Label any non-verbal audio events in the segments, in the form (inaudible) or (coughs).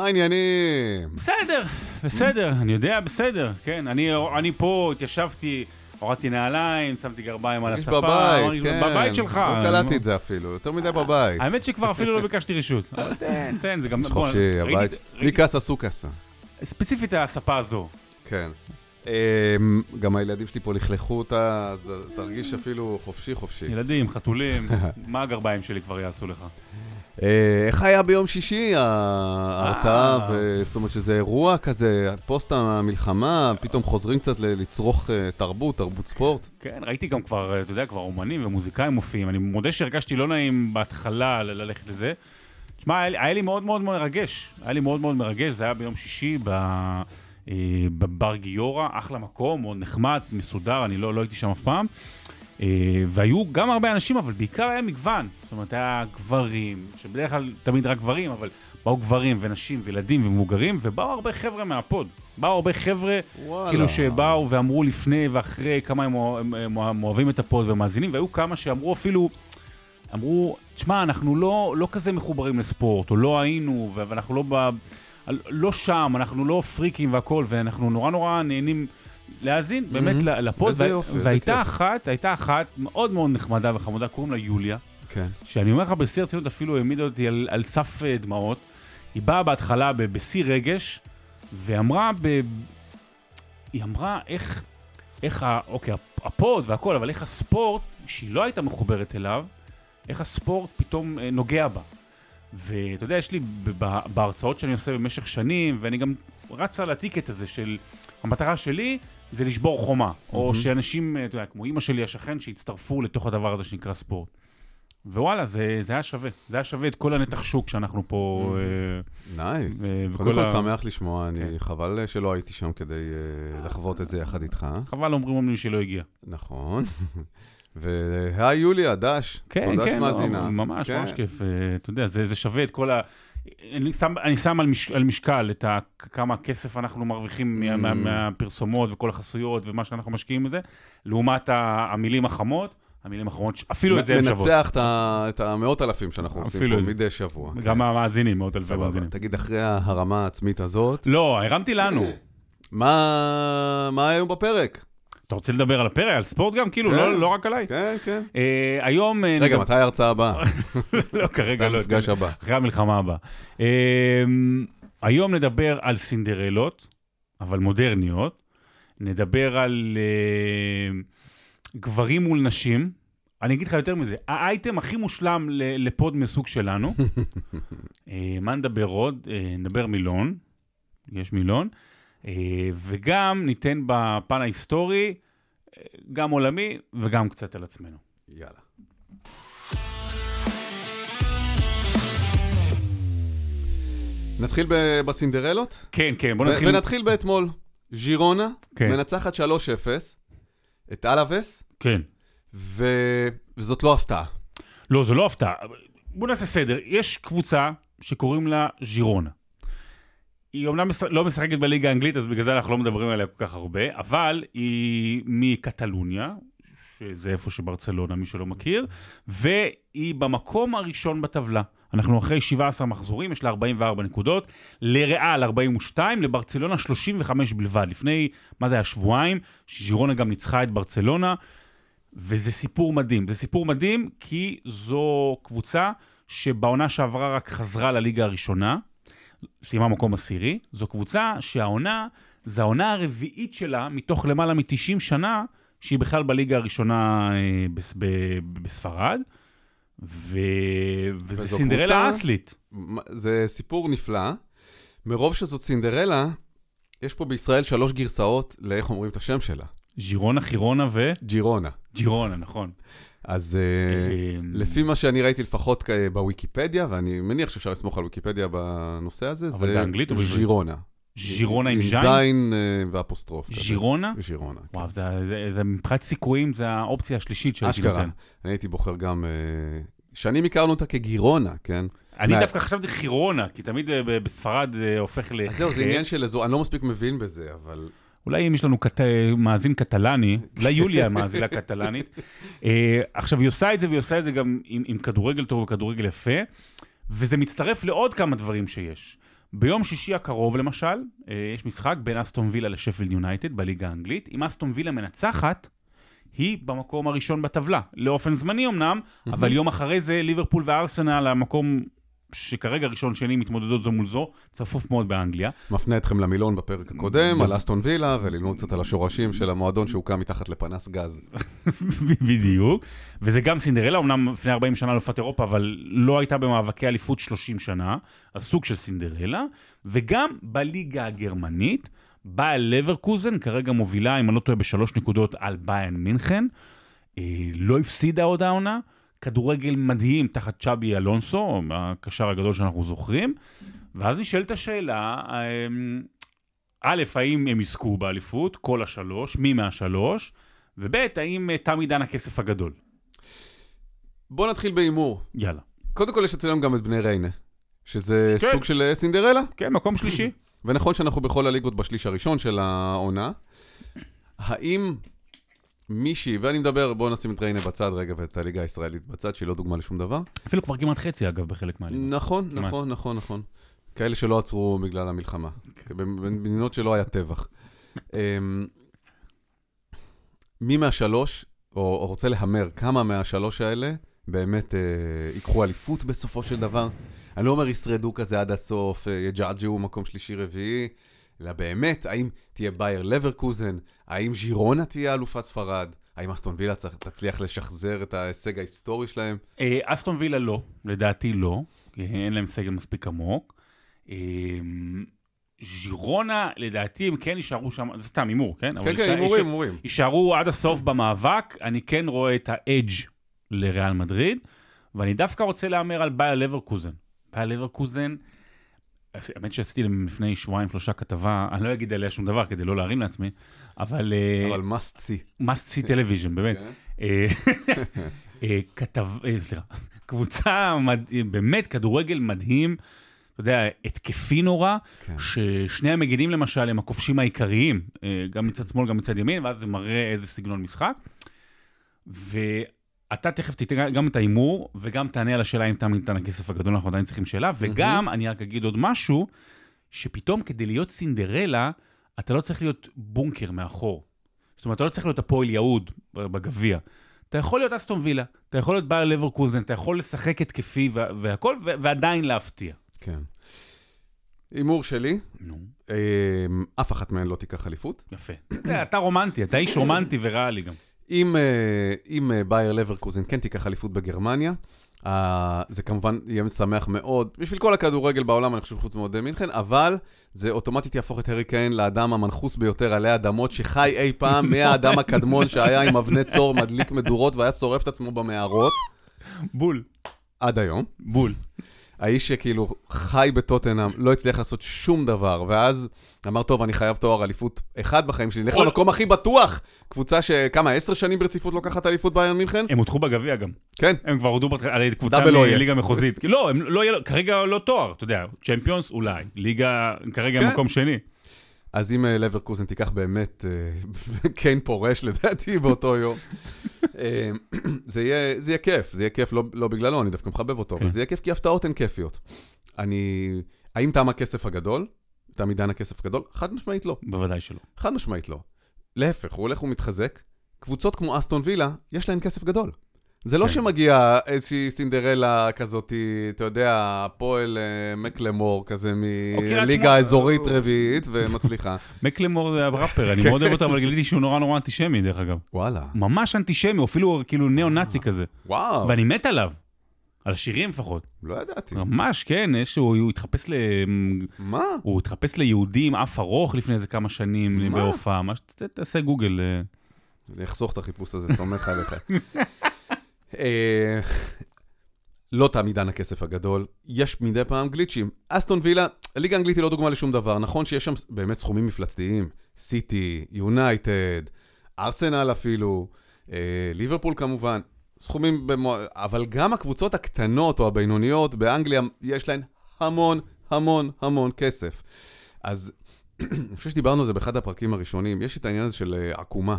מה העניינים? בסדר, בסדר, אני יודע, בסדר, כן. אני, אני פה התיישבתי, הורדתי נעליים, שמתי גרביים על הספה. בבית, כן. בבית שלך. לא קלטתי את זה אפילו, יותר מדי בבית. האמת שכבר אפילו לא ביקשתי רשות. אבל (laughs) תן, תן, זה גם... חופשי, הבית. מי קאסה סו קאסה. ספציפית הספה הזו. כן. אמ, גם הילדים שלי פה לכלכו אותה, אז תרגיש אפילו חופשי חופשי. ילדים, חתולים, (laughs) מה הגרביים שלי כבר יעשו לך? אה, איך היה ביום שישי ההרצאה? אה. זאת אומרת שזה אירוע כזה, פוסט המלחמה, פתאום חוזרים קצת לצרוך אה, תרבות, תרבות ספורט. כן, ראיתי גם כבר, אתה יודע, כבר אומנים ומוזיקאים מופיעים. אני מודה שהרגשתי לא נעים בהתחלה ללכת לזה. תשמע, היה, לי- מאוד מאוד מרגש. היה לי מאוד מאוד מרגש, זה היה ביום שישי בבר גיורא, אחלה מקום, מאוד נחמד, מסודר, אני לא, לא הייתי שם אף פעם. אה, והיו גם הרבה אנשים, אבל בעיקר היה מגוון. זאת אומרת, היה גברים, שבדרך כלל תמיד רק גברים, אבל באו גברים ונשים וילדים ומבוגרים, ובאו הרבה חבר'ה מה pod. באו הרבה חבר'ה וואלה. כאילו שבאו ואמרו לפני ואחרי כמה הם, הם, הם, הם אוהבים את ה pod ומאזינים, והיו כמה שאמרו אפילו, אמרו, תשמע, אנחנו לא, לא כזה מחוברים לספורט, או לא היינו, ואנחנו לא, ב, לא שם, אנחנו לא פריקים והכל, ואנחנו נורא נורא נהנים להאזין באמת. ל- לפוד. וה- יופי, והייתה. אחת, הייתה אחת מאוד מאוד נחמדה וחמודה, קוראים לה יוליה. כן. שאני אומר לך בשיא הרצינות אפילו העמידה אותי על, על סף אה, דמעות. היא באה בהתחלה בשיא רגש, ואמרה, ב... היא אמרה איך, איך ה... אוקיי, הפ- הפוד והכל, אבל איך הספורט, שהיא לא הייתה מחוברת אליו, איך הספורט פתאום אה, נוגע בה. ואתה יודע, יש לי בהרצאות שאני עושה במשך שנים, ואני גם רץ על הטיקט הזה של, המטרה שלי זה לשבור חומה, או מהמם. שאנשים, אה, אתה יודע, כמו אימא שלי, השכן, שיצטרפו לתוך הדבר הזה שנקרא ספורט. ווואלה, זה, זה היה שווה. זה היה שווה את כל הנתח שוק שאנחנו פה... אה, נייס. ו- קודם וכל כל ה- שמח לשמוע, אני כן. חבל שלא הייתי שם כדי אה, לחוות את זה יחד איתך. חבל אומרים אומרים שלא הגיע. נכון. (laughs) והי יוליה, דש, כן, תודה כן, שמאזינה. לא, ממש, כן. ממש כיף. אתה יודע, זה, זה שווה את כל ה... אני שם, אני שם על, מש, על משקל את ה, כמה כסף אנחנו מרוויחים Mm. מה, מהפרסומות וכל החסויות ומה שאנחנו משקיעים בזה, לעומת ה, המילים החמות, המילים החמות, אפילו את זה הם שוות. מנצח את המאות אלפים שאנחנו עושים פה. מדי שבוע. כן. גם המאזינים, מאות אלפי. מאזינים. תגיד, אחרי ההרמה העצמית הזאת, לא, הרמתי לנו. מה מה היום בפרק? אתה רוצה לדבר על הפרק, על ספורט גם? כאילו, כן. לא, לא רק עליי. כן, כן. אה, היום... אה, רגע, נדבר- מתי ההרצאה הבאה? (laughs) לא, כרגע לא. המפגש הבא? אחרי המלחמה הבאה. אמ, היום נדבר על סינדרלות, אבל מודרניות. נדבר על אה, גברים מול נשים. אני אגיד לך יותר מזה, האייטם הכי מושלם לפוד מסוג שלנו. (laughs) אה, מה נדבר עוד? אה, נדבר מילון, יש מילון. אה, וגם ניתן בפן ההיסטורי, אה, גם עולמי וגם קצת על עצמנו. יאללה. נתחיל ב- בסינדרלות? כן, כן, בוא ו- נתחיל. ונתחיל באתמול. ז'ירונה כן. מנצחת 3-0 את אלאבס, כן. ו- וזאת לא הפתעה. לא, זו לא הפתעה. בוא נעשה סדר. יש קבוצה שקוראים לה ז'ירונה. היא אומנם. לא משחקת בליגה האנגלית, אז בגלל זה אנחנו לא מדברים עליה כל כך הרבה, אבל היא מקטלוניה, שזה איפה שברצלונה, מי שלא מכיר, והיא במקום הראשון בטבלה. אנחנו אחרי 17 מחזורים, יש לה 44 נקודות, לריאל 42, לברצלונה 35 בלבד. לפני, מה זה היה, שבועיים, שז'ירונה גם ניצחה את ברצלונה, וזה סיפור מדהים. זה סיפור מדהים כי זו קבוצה שבעונה שעברה רק חזרה לליגה הראשונה, סיימה מקום עשירי. זו קבוצה שהעונה, זה העונה הרביעית שלה מתוך למעלה מ-90 שנה, שהיא בכלל בליגה הראשונה אה, בס, ב, בספרד. ו... וזה סינדרלה קבוצה- אסלית. זה סיפור נפלא. מרוב שזאת סינדרלה, יש פה בישראל שלוש גרסאות לאיך אומרים את השם שלה. ז'ירונה, חירונה ג'ירונה. וג'ירונה, נכון. אז אה, אה, לפי מה שאני ראיתי לפחות בוויקיפדיה, ואני מניח שאפשר לסמוך על ויקיפדיה בנושא הזה, זה? ז'ירונה. ז'ירונה עם עם זין? אה, ואפוסטרוף. ז'ירונה? ז'ירונה. כן. וואו, זה, מבחינת סיכויים, זה האופציה השלישית שהייתי אשכרה. נותן. אני הייתי בוחר גם... אה, שנים הכרנו אותה כגירונה, כן? אני דווקא חשבתי חירונה, כי תמיד בספרד זה הופך ל... אז זהו, זה עניין של אזור, אני לא מספיק מבין בזה, אבל... אולי אם יש לנו קט... מאזין קטלני, (laughs) אולי יוליה מאזינה קטלנית. אה, עכשיו, היא עושה את זה, והיא עושה את זה גם עם, עם כדורגל טוב וכדורגל יפה, וזה מצטרף לעוד כמה דברים שיש. ביום שישי הקרוב למשל, אה, יש משחק בין אסטון וילה לשפילד יונייטד בליגה האנגלית. אם אסטון וילה מנצחת, היא במקום הראשון בטבלה. לאופן זמני אמנם, אבל יום אחרי זה ליברפול וארסנל, המקום שכרגע ראשון שני מתמודדות זו מול זו, צפוף מאוד באנגליה. מפנה אתכם למילון בפרק הקודם, על אסטון וילה, וללמוד קצת על השורשים של המועדון שהוקם מתחת לפנס גז. (laughs) בדיוק. וזה גם סינדרלה, אמנם לפני 40 שנה אלופת אירופה, אבל לא הייתה במאבקי אליפות 30 שנה, אז סוג של סינדרלה. וגם בליגה הגרמנית, באייר לברקוזן כרגע מובילה, אם אני לא טועה, בשלוש נקודות על ביין מינכן. אה, לא הפסידה עוד העונה. כדורגל מדהים תחת צ'אבי אלונסו, הקשר הגדול שאנחנו זוכרים. ואז נשאלת השאלה, אמ, א', האם הם יזכו באליפות, כל השלוש, מי מהשלוש, וב', האם אה, תם עידן הכסף הגדול. בוא נתחיל בהימור. יאללה. קודם כל יש אצלנו גם את בני ריינה, שזה כן. סוג של אה, סינדרלה, כן, מקום שלישי. (clears throat) ונכון שאנחנו בכל הליגות בשליש הראשון של העונה. האם מישהי, ואני מדבר, בואו נשים את ריינה בצד רגע ואת הליגה הישראלית בצד, שהיא לא דוגמה לשום דבר. אפילו כבר כמעט חצי, אגב, בחלק מהליגות. נכון, כמעט. נכון, נכון, נכון. כאלה שלא עצרו בגלל המלחמה. במדינות שלא היה טבח. אמ, מי מהשלוש, או, או רוצה להמר, כמה מהשלוש האלה באמת אה, ייקחו אליפות בסופו של דבר? אני לא אומר ישרדו כזה עד הסוף, אה, יג'עג'עו מקום שלישי-רביעי, אלא באמת, האם תהיה בייר לברקוזן? האם ז'ירונה תהיה אלופת ספרד? האם אסטון וילה תצליח לשחזר את ההישג ההיסטורי שלהם? אה, אסטון וילה לא, לדעתי לא, כי אין להם סגל מספיק עמוק. אה, ז'ירונה, לדעתי, הם כן יישארו שם, זה סתם הימור, כן? כן, כן, הימורים, הימורים. יישארו עד הסוף במאבק, אני כן רואה את האדג' לריאל מדריד, ואני דווקא רוצה להמר על בייר לברקוזן. בייר לברקוזן, האמת שעשיתי להם לפני שבועיים שלושה כתבה, אני לא אגיד עליה שום דבר כדי לא להרים לעצמי, אבל אה, אבל must see. must see television, באמת. כן. אה, (laughs) אה, כתב, סליחה, קבוצה, באמת כדורגל מדהים, אתה יודע, התקפי נורא, כן. ששני המגינים למשל הם הכובשים העיקריים, גם מצד שמאל, גם מצד ימין, ואז זה מראה איזה סגנון משחק. ואתה תכף תיתן גם את ההימור, וגם תענה על השאלה אם תם ניתן הכסף הגדול, אנחנו עדיין צריכים שאלה, וגם, אני רק אגיד עוד משהו, שפתאום כדי להיות סינדרלה, אתה לא צריך להיות בונקר מאחור. זאת אומרת, אתה לא צריך להיות הפועל יהוד בגביע. אתה יכול להיות אסטון וילה, אתה יכול להיות בייר לברקוזן, אתה יכול לשחק התקפי וה- והכל, ו- ועדיין להפתיע. כן. הימור שלי, נו, אמ, אף אחת מהן לא תיקח אליפות. יפה. אתה- אתה רומנטי, אתה איש רומנטי וריאלי גם. אם, אה, אם אה, בייר לברקוזן כן תיקח אליפות בגרמניה, אה, זה כמובן יהיה משמח מאוד, בשביל כל הכדורגל בעולם, אני חושב, חוץ מאוהדי מינכן, אבל זה אוטומטית יהפוך את הארי קיין לאדם המנחוס ביותר עלי אדמות שחי אי פעם, (laughs) מהאדם הקדמון שהיה עם אבני צור, מדליק מדורות והיה שורף את עצמו במערות, בול, עד היום. בול. האיש שכאילו חי בטוטנאם, לא הצליח לעשות שום דבר, ואז אמר, טוב, אני חייב תואר אליפות אחד בחיים שלי, לך כל- למקום הכי בטוח. קבוצה שכמה, עשר שנים ברציפות לוקחת אליפות ביירן מינכן? הם הודחו בגביע גם. כן. הם כבר הודו על קבוצה לא. מליגה מחוזית. (laughs) לא, לא יהיה, לו- כרגע לא תואר, אתה יודע, צ'מפיונס אולי, ליגה כרגע כן. מקום שני. אז אם אה, לברקוזן תיקח באמת, אה, (laughs) קיין פורש לדעתי באותו יום, אה, (clears throat) זה יהיה, זה יהיה כיף, זה יהיה כיף לא, לא בגללו, אני דווקא מחבב אותו, כן. אבל זה יהיה כיף כי הפתעות הן כיפיות. אני, האם תם הכסף הגדול? תם עידן הכסף הגדול? חד משמעית לא. בוודאי שלא. חד משמעית לא. להפך, הוא הולך ומתחזק. קבוצות כמו אסטון וילה, יש להן כסף גדול. זה לא כן. שמגיע איזושהי סינדרלה כזאת, אתה יודע, הפועל אה, מקלמור כזה מליגה שמונה. אזורית רביעית ומצליחה. (laughs) מקלמור זה הראפר, אני מאוד אוהב אותו, אבל גיליתי שהוא נורא נורא אנטישמי, דרך אגב. וואלה, ממש אנטישמי, אפילו כאילו ניאו-נאצי כזה. וואו, ואני מת עליו. על השירים לפחות. לא ידעתי. ממש, כן, יש, הוא, הוא התחפש ל... מה? הוא התחפש ליהודי עם אף ארוך לפני איזה כמה שנים? בהופעה. מה. תעשה גוגל. אה. זה יחסוך את החיפוש הזה, סומך עליך. (laughs) אה, לא תם עידן הכסף הגדול, יש מדי פעם גליצ'ים. אסטון וילה, הליגה האנגלית היא לא דוגמה לשום דבר. נכון שיש שם באמת סכומים מפלצתיים, סיטי, יונייטד, ארסנל אפילו, אה, ליברפול כמובן, סכומים, במו... אבל גם הקבוצות הקטנות או הבינוניות באנגליה, יש להן המון, המון, המון כסף. אז (clears throat) אני חושב שדיברנו על זה באחד הפרקים הראשונים, יש את העניין הזה של אה, עקומה.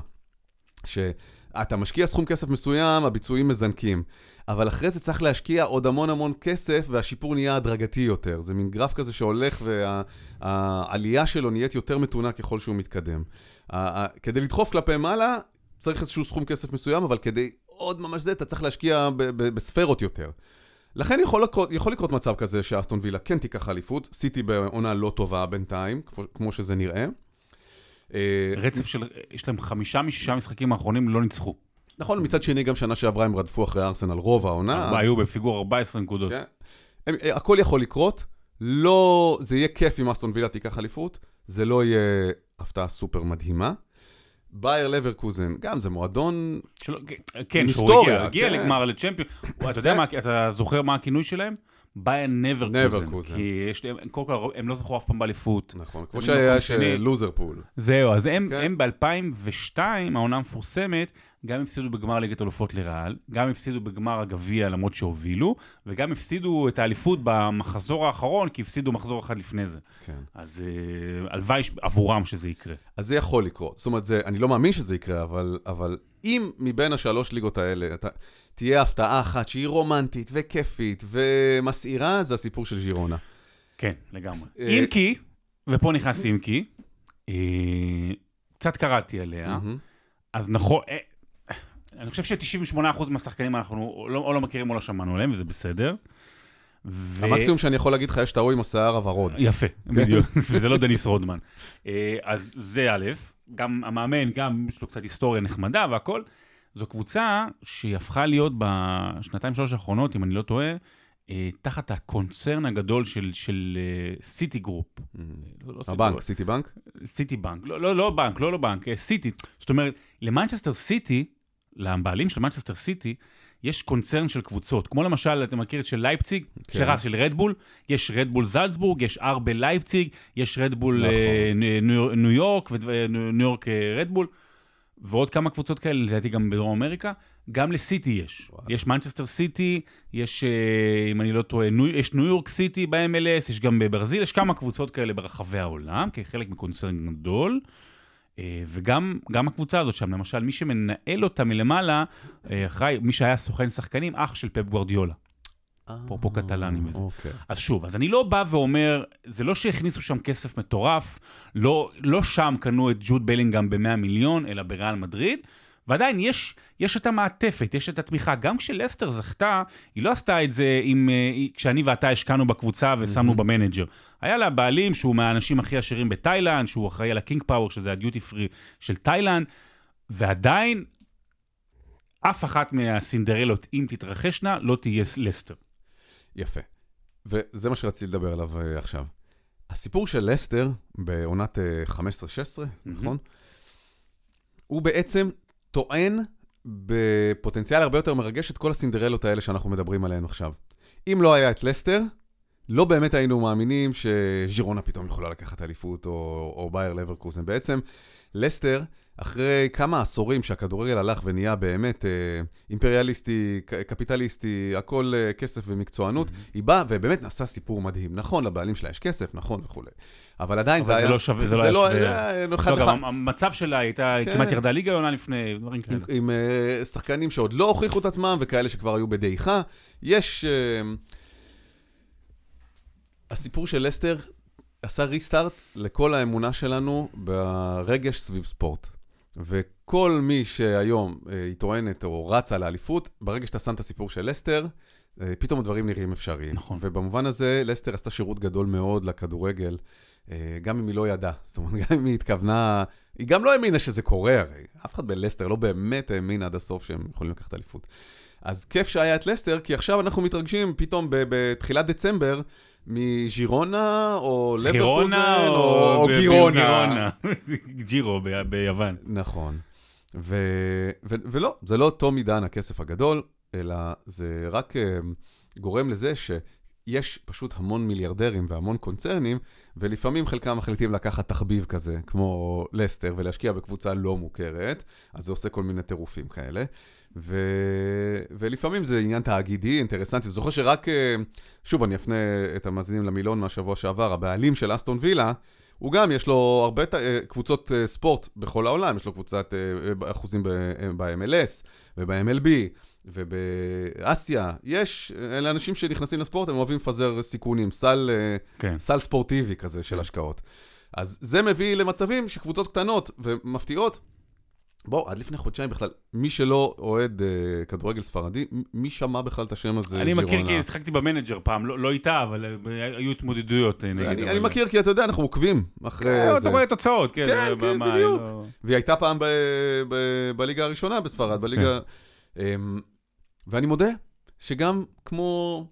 אתה משקיע סכום כסף מסוים, הביצועים מזנקים. אבל אחרי זה צריך להשקיע עוד המון המון כסף, והשיפור נהיה הדרגתי יותר. זה מין גרף כזה שהולך, והעלייה שלו נהיית יותר מתונה ככל שהוא מתקדם. כדי לדחוף כלפי מעלה, צריך איזשהו סכום כסף מסוים, אבל כדי עוד ממש זה, אתה צריך להשקיע בספרות יותר. לכן יכול לקרות, יכול לקרות מצב כזה שאסטון וילה כן תיקח אליפות, סיטי בעונה לא טובה בינתיים, כמו שזה נראה. אה, רצף של, יש להם חמישה משישה משחקים האחרונים לא ניצחו. נכון, מצד שני גם שנה שעברה הם רדפו אחרי ארסנל רוב העונה. היו בפיגור 14 נקודות. כן. הם, אה, הכל יכול לקרות, לא, זה יהיה כיף אם אסטון וילה תיקח אליפות, זה לא יהיה הפתעה סופר מדהימה. בייר לברקוזן, גם זה מועדון שלא, כן, שהוא הגיע, הגיע כן. לגמר לצ'מפיון. (laughs) אתה יודע מה, אתה זוכר מה הכינוי שלהם? בייר נברקוזן. כי יש קודם כל, הם לא זכו אף פעם באליפות. נכון, כמו שהיה של לוזר פול. זהו, אז הם, כן. הם ב-2002, העונה המפורסמת, גם הפסידו בגמר ליגת אלופות לרעל, גם הפסידו בגמר הגביע למרות שהובילו, וגם הפסידו את האליפות במחזור האחרון, כי הפסידו מחזור אחד לפני זה. כן. אז uh, הלוואי עבורם שזה יקרה. אז זה יכול לקרות. זאת אומרת, זה, אני לא מאמין שזה יקרה, אבל, אבל אם מבין השלוש ליגות האלה, אתה, תהיה הפתעה אחת שהיא רומנטית וכיפית ומסעירה, זה הסיפור של ז'ירונה. כן, לגמרי. אה, אם כי, ופה נכנס אם כי, אה, קצת קראתי עליה, אז נכון, אני חושב ש-98% מהשחקנים אנחנו לא, או לא מכירים או לא שמענו עליהם, וזה בסדר. ו... המקסימום שאני יכול להגיד לך, יש את ההוא עם השיער הוורוד. יפה, כן. בדיוק, (laughs) וזה לא דניס רודמן. אה, אז זה א', גם המאמן, גם יש לו קצת היסטוריה נחמדה והכל. זו קבוצה שהיא הפכה להיות בשנתיים שלוש האחרונות, אם אני לא טועה, אה, תחת הקונצרן הגדול של סיטי גרופ. Mm-hmm. לא, לא הבנק, סיטי בנק? סיטי בנק, לא, לא, לא בנק, לא, לא בנק, סיטי. זאת אומרת, למנצ'סטר סיטי, לבעלים של מנצ'סטר סיטי, יש קונצרן של קבוצות, כמו למשל, אתה מכיר את של לייפציג, כן. שרץ של רדבול, יש רדבול זלצבורג, יש אר.בי לייפציג, יש רדבול נכון. אה, ניו יורק, ניו יורק רדבול, ועוד כמה קבוצות כאלה, לדעתי גם בדרום אמריקה, גם לסיטי יש. וואו. יש מנצ'סטר סיטי, יש, אה, אם אני לא טועה, ניו, יש ניו יורק סיטי ב-MLS, יש גם בברזיל, יש כמה קבוצות כאלה ברחבי העולם, כחלק מקונצרן גדול. אה, וגם הקבוצה הזאת שם, למשל, מי שמנהל אותה מלמעלה, אה, אחראי, מי שהיה סוכן שחקנים, אח של פפ גוורדיולה. אפרופו אה, קטלנים וזה. אוקיי. אז שוב, אז אני לא בא ואומר, זה לא שהכניסו שם כסף מטורף, לא, לא שם קנו את ג'וד בלינגהם ב-100 מיליון, אלא בריאל מדריד, ועדיין יש, יש את המעטפת, יש את התמיכה. גם כשלסטר זכתה, היא לא עשתה את זה עם, כשאני ואתה השקענו בקבוצה ושמנו במנג'ר. היה לה בעלים שהוא מהאנשים הכי עשירים בתאילנד, שהוא אחראי על הקינג פאוור, שזה הדיוטי פרי של תאילנד, ועדיין אף אחת מהסינדרלות, אם תתרחשנה, לא תהיה לסטר. יפה. וזה מה שרציתי לדבר עליו uh, עכשיו. הסיפור של לסטר בעונת uh, 15-16, mm-hmm. נכון? הוא בעצם טוען בפוטנציאל הרבה יותר מרגש את כל הסינדרלות האלה שאנחנו מדברים עליהן עכשיו. אם לא היה את לסטר, לא באמת היינו מאמינים שז'ירונה פתאום יכולה לקחת אליפות, או, או בייר לברקוזן. בעצם, לסטר, אחרי כמה עשורים שהכדורגל הלך ונהיה באמת אה, אימפריאליסטי, קפיטליסטי, הכל אה, כסף ומקצוענות, mm-hmm. היא באה ובאמת נעשה סיפור מדהים. נכון, לבעלים שלה יש כסף, נכון וכולי. אבל עדיין אבל זה, זה היה... לא שווה, זה לא היה לא שווה. לא, לא, גם המצב שלה הייתה, כן. כמעט ירדה ליגה עונה לפני, דברים כאלה. עם, עם uh, שחקנים שעוד לא הוכיחו את עצמם, וכאלה שכבר היו בדעיכה. יש... Uh, הסיפור של לסטר עשה ריסטארט לכל האמונה שלנו ברגש סביב ספורט. וכל מי שהיום אה, היא טוענת או רצה לאליפות, ברגע שאתה שם את הסיפור של לסטר, אה, פתאום הדברים נראים אפשריים. נכון. ובמובן הזה, לסטר עשתה שירות גדול מאוד לכדורגל, אה, גם אם היא לא ידעה. זאת אומרת, גם אם היא התכוונה... היא גם לא האמינה שזה קורה הרי. אף אחד בלסטר לא באמת האמין עד הסוף שהם יכולים לקחת אליפות. אז כיף שהיה את לסטר, כי עכשיו אנחנו מתרגשים פתאום בתחילת דצמבר. מז'ירונה, או לברקוזן, או, או גירונה. (laughs) ג'ירו ביוון. נכון. ו, ו, ולא, זה לא אותו מידן הכסף הגדול, אלא זה רק uh, גורם לזה שיש פשוט המון מיליארדרים והמון קונצרנים, ולפעמים חלקם מחליטים לקחת תחביב כזה, כמו לסטר, ולהשקיע בקבוצה לא מוכרת, אז זה עושה כל מיני טירופים כאלה. ו... ולפעמים זה עניין תאגידי, אינטרסנטי. זוכר שרק, אה, שוב, אני אפנה את המאזינים למילון מהשבוע שעבר, הבעלים של אסטון וילה, הוא גם, יש לו הרבה ת- אה, קבוצות אה, ספורט בכל העולם, יש לו קבוצת אחוזים ב-MLS וב-MLB ובאסיה. יש, אלה אנשים שנכנסים לספורט, הם אוהבים לפזר סיכונים, סל, כן. סל ספורטיבי כזה של השקעות. אז זה מביא למצבים שקבוצות קטנות ומפתיעות, בוא, עד לפני חודשיים בכלל, מי שלא אוהד אה, כדורגל ספרדי, מי שמע בכלל את השם הזה, אני מכיר? כי שיחקתי במנג'ר פעם, לא לא איתה, אבל אה, היו התמודדויות אה, נגד. אני, אני מכיר כי אתה יודע, אנחנו עוקבים אחרי אה, זה. אתה רואה תוצאות, כן. כן, כן, בדיוק. לא- והיא הייתה פעם ב, ב, בליגה הראשונה בספרד, בליגה... כן. אמ, ואני מודה שגם כמו...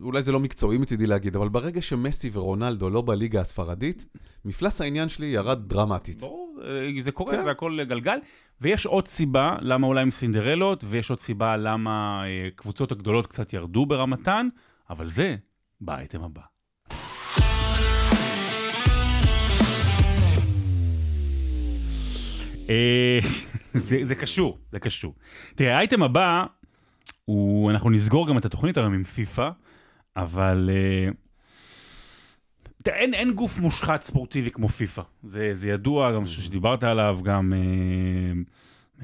אולי זה לא מקצועי מצידי להגיד, אבל ברגע שמסי ורונלדו לא בליגה הספרדית, מפלס העניין שלי ירד דרמטית. ברור, זה קורה, כן. זה הכל גלגל. ויש עוד סיבה למה אולי עם סינדרלות, ויש עוד סיבה למה אה, קבוצות הגדולות קצת ירדו ברמתן, אבל זה באייטם הבא. אה, זה, זה קשור, זה קשור. תראה, האייטם הבא, הוא, אנחנו נסגור גם את התוכנית היום עם פיפא, אבל תראה, אין, אין גוף מושחת ספורטיבי כמו פיפא. זה, זה ידוע, גם שדיברת עליו, גם אה,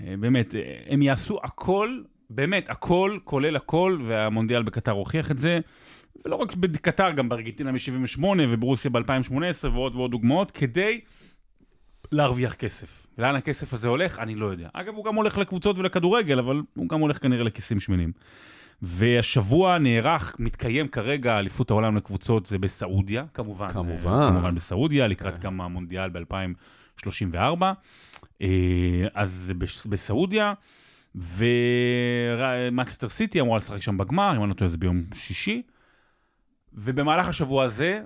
אה, באמת, אה, הם יעשו הכל, באמת, הכל, כולל הכל, והמונדיאל בקטר הוכיח את זה. ולא רק בקטר, גם בארגנטינה מ-78 וברוסיה ב-2018 ועוד ועוד דוגמאות, כדי להרוויח כסף. ולאן הכסף הזה הולך? אני לא יודע. אגב, הוא גם הולך לקבוצות ולכדורגל, אבל הוא גם הולך כנראה לכיסים שמנים. והשבוע נערך, מתקיים כרגע אליפות העולם לקבוצות, זה בסעודיה, כמובן. כמובן. אה, כמובן בסעודיה, לקראת גם המונדיאל ב-2034. אז זה בש- בסעודיה, ומקסטר סיטי אמורה לשחק שם בגמר, אם אני לא טועה זה ביום שישי. ובמהלך השבוע הזה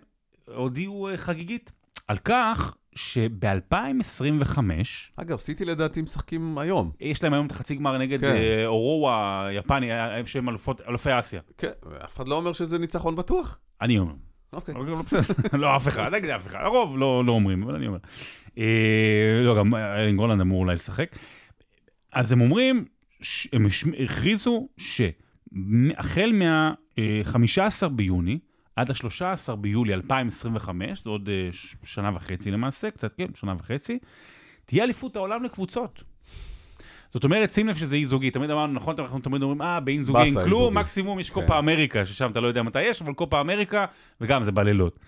הודיעו אה, חגיגית על כך שב-2025, אגב, סיטי לדעתי משחקים היום. יש להם היום את החצי גמר נגד כן. כן. אורווה יפני, אה, שהם אלופות- אלופי אסיה. כן, אף אחד לא אומר שזה ניצחון בטוח. אני אומר. אוקיי. לא (laughs) לא אף אחד, נגד אף אחד, הרוב לא, לא אומרים, אבל אני אומר. אה, לא, גם אלן גולנד אמור אולי לשחק. אז הם אומרים, הם הכריזו שהחל מה-15 ביוני עד ה-13 ביולי 2025, זה עוד ש- שנה וחצי למעשה, קצת כן, שנה וחצי, תהיה אליפות העולם לקבוצות. זאת אומרת, שים לב שזה אי זוגי, תמיד אמרנו, נכון, אנחנו תמיד אומרים, אה, באין זוגי אין כלום, זוגי." מקסימום יש כן. קופה אמריקה, ששם אתה לא יודע מתי יש, אבל קופה אמריקה, וגם זה בלילות.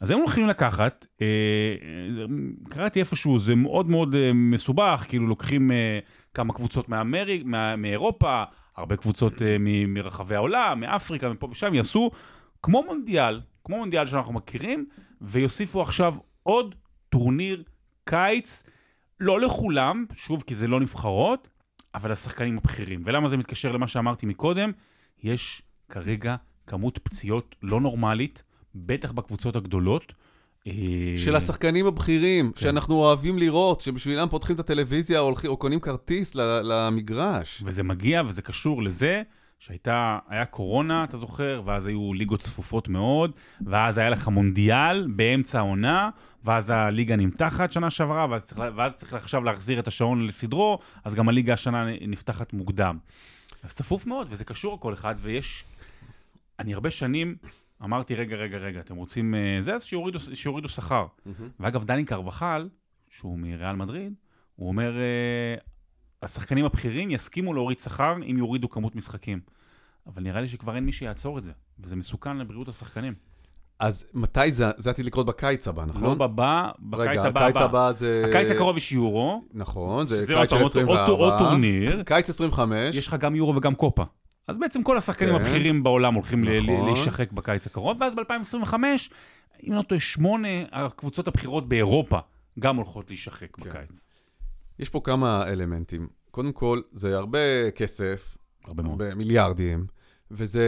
אז הם הולכים לקחת, אה, אה, קראתי איפשהו, זה מאוד מאוד אה, מסובך, כאילו לוקחים אה, כמה קבוצות מאמריק, מה, מאירופה, הרבה קבוצות אה, מ- מרחבי העולם, מאפריקה, מפה ושם, יעשו כמו מונדיאל, כמו מונדיאל שאנחנו מכירים, ויוסיפו עכשיו עוד טורניר קיץ, לא לכולם, שוב, כי זה לא נבחרות, אבל השחקנים הבכירים. ולמה זה מתקשר למה שאמרתי מקודם? יש כרגע כמות פציעות לא נורמלית, בטח בקבוצות הגדולות. אה, של השחקנים הבכירים, שאנחנו אוהבים לראות, שבשבילם פותחים את הטלוויזיה או או קונים כרטיס למגרש. וזה מגיע וזה קשור לזה שהייתה, היה קורונה, אתה זוכר, ואז היו ליגות צפופות מאוד, ואז היה לך מונדיאל באמצע העונה, ואז הליגה נמתחת שנה שעברה, ואז צריך, ואז צריך עכשיו להחזיר את השעון לסדרו, אז גם הליגה השנה נפתחת מוקדם. אז צפוף מאוד, וזה קשור לכל אחד, ויש... אני הרבה שנים אמרתי, רגע, רגע, רגע, אתם רוצים... אה, זה, אז שיורידו, שיורידו שכר. ואגב, דני קרבחל, שהוא מריאל מדריד, הוא אומר, אה, השחקנים הבכירים יסכימו להוריד שכר אם יורידו כמות משחקים. אבל נראה לי שכבר אין מי שיעצור את זה, וזה מסוכן לבריאות השחקנים. אז מתי זה? זה עתיד לקרות בקיץ הבא, לא נכון? בבא, בקיץ רגע, הבא הקיץ הבא. זה... הקיץ הקרוב יש יורו, נכון, זה קיץ של פעם, עוד- עוד- 24. עוד טורניר. קיץ 25. יש לך גם יורו וגם קופה. אז בעצם כל השחקנים כן. הבכירים בעולם הולכים נכון. להישחק בקיץ הקרוב, ואז ב-2025, אם לא טועה, שמונה הקבוצות הבכירות באירופה גם הולכות להישחק כן. בקיץ. יש פה כמה אלמנטים. קודם כל, זה הרבה כסף, הרבה מאוד. במיליארדים, וזה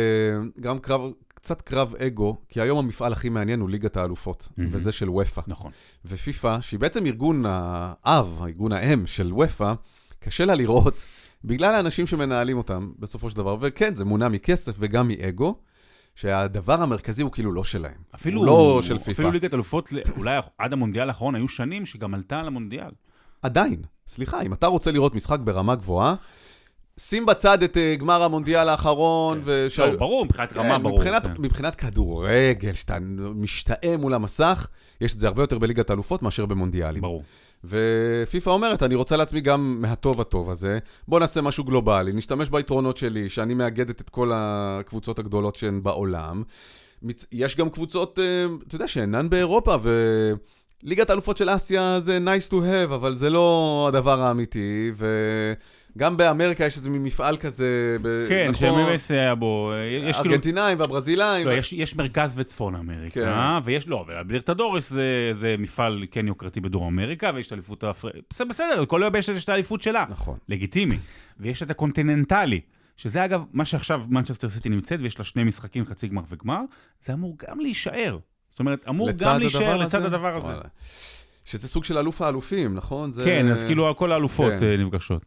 גם קרב, קצת קרב אגו, כי היום המפעל הכי מעניין הוא ליגת האלופות, מהמם. וזה של ופא. נכון. ופיפ"א, שהיא בעצם ארגון האב, הארגון האם של ופא, קשה לה לראות, בגלל האנשים שמנהלים אותם בסופו של דבר, וכן, זה מונע מכסף וגם מאגו, שהדבר המרכזי הוא כאילו לא שלהם. אפילו, הוא לא של פיפ"א. אפילו ליגת אלופות, אולי עד המונדיאל האחרון, היו שנים שגם עלתה על המונדיאל. עדיין, סליחה, אם אתה רוצה לראות משחק ברמה גבוהה, שים בצד את אה, גמר המונדיאל האחרון, וש... לא, ברור, מבחינת כן, רמה ברור. מבחינת, כן. מבחינת כדורגל, שאתה משתאה מול המסך, יש את זה הרבה יותר בליגת האלופות מאשר במונדיאלים. ברור. ופיפ"א אומרת, אני רוצה לעצמי גם מהטוב הטוב הזה, בוא נעשה משהו גלובלי, נשתמש ביתרונות שלי, שאני מאגדת את כל הקבוצות הגדולות שהן בעולם. יש גם קבוצות, אה, אתה יודע, שאינן באירופה, וליגת האלופות של אסיה זה nice to have, אבל זה לא הדבר האמיתי, וגם באמריקה יש איזה מין מפעל כזה, ב- כן, נכון? שמסי היה בו, יש כאילו... הארגנטינאים והברזילאים. לא, ו- יש, יש מרכז וצפון אמריקה, כן. ויש, לא, אבל ליברטדורס זה, זה מפעל כן יוקרתי בדרום אמריקה, ויש את האליפות האפריקאית, בסדר, בסדר, כל יום יש את האליפות שלה, נכון. לגיטימי. ויש את הקונטיננטלי, שזה אגב, מה שעכשיו מנצ'סטר סיטי נמצאת, ויש לה שני משחקים, חצי גמר וגמר, זה אמור גם להישאר. זאת אומרת, אמור גם להישאר הדבר לצד הזה? הדבר הזה. וואלה. שזה סוג של אלוף האלופים, נכון? זה... כן, אז כאילו כל האלופות כן. אה, נפגשות.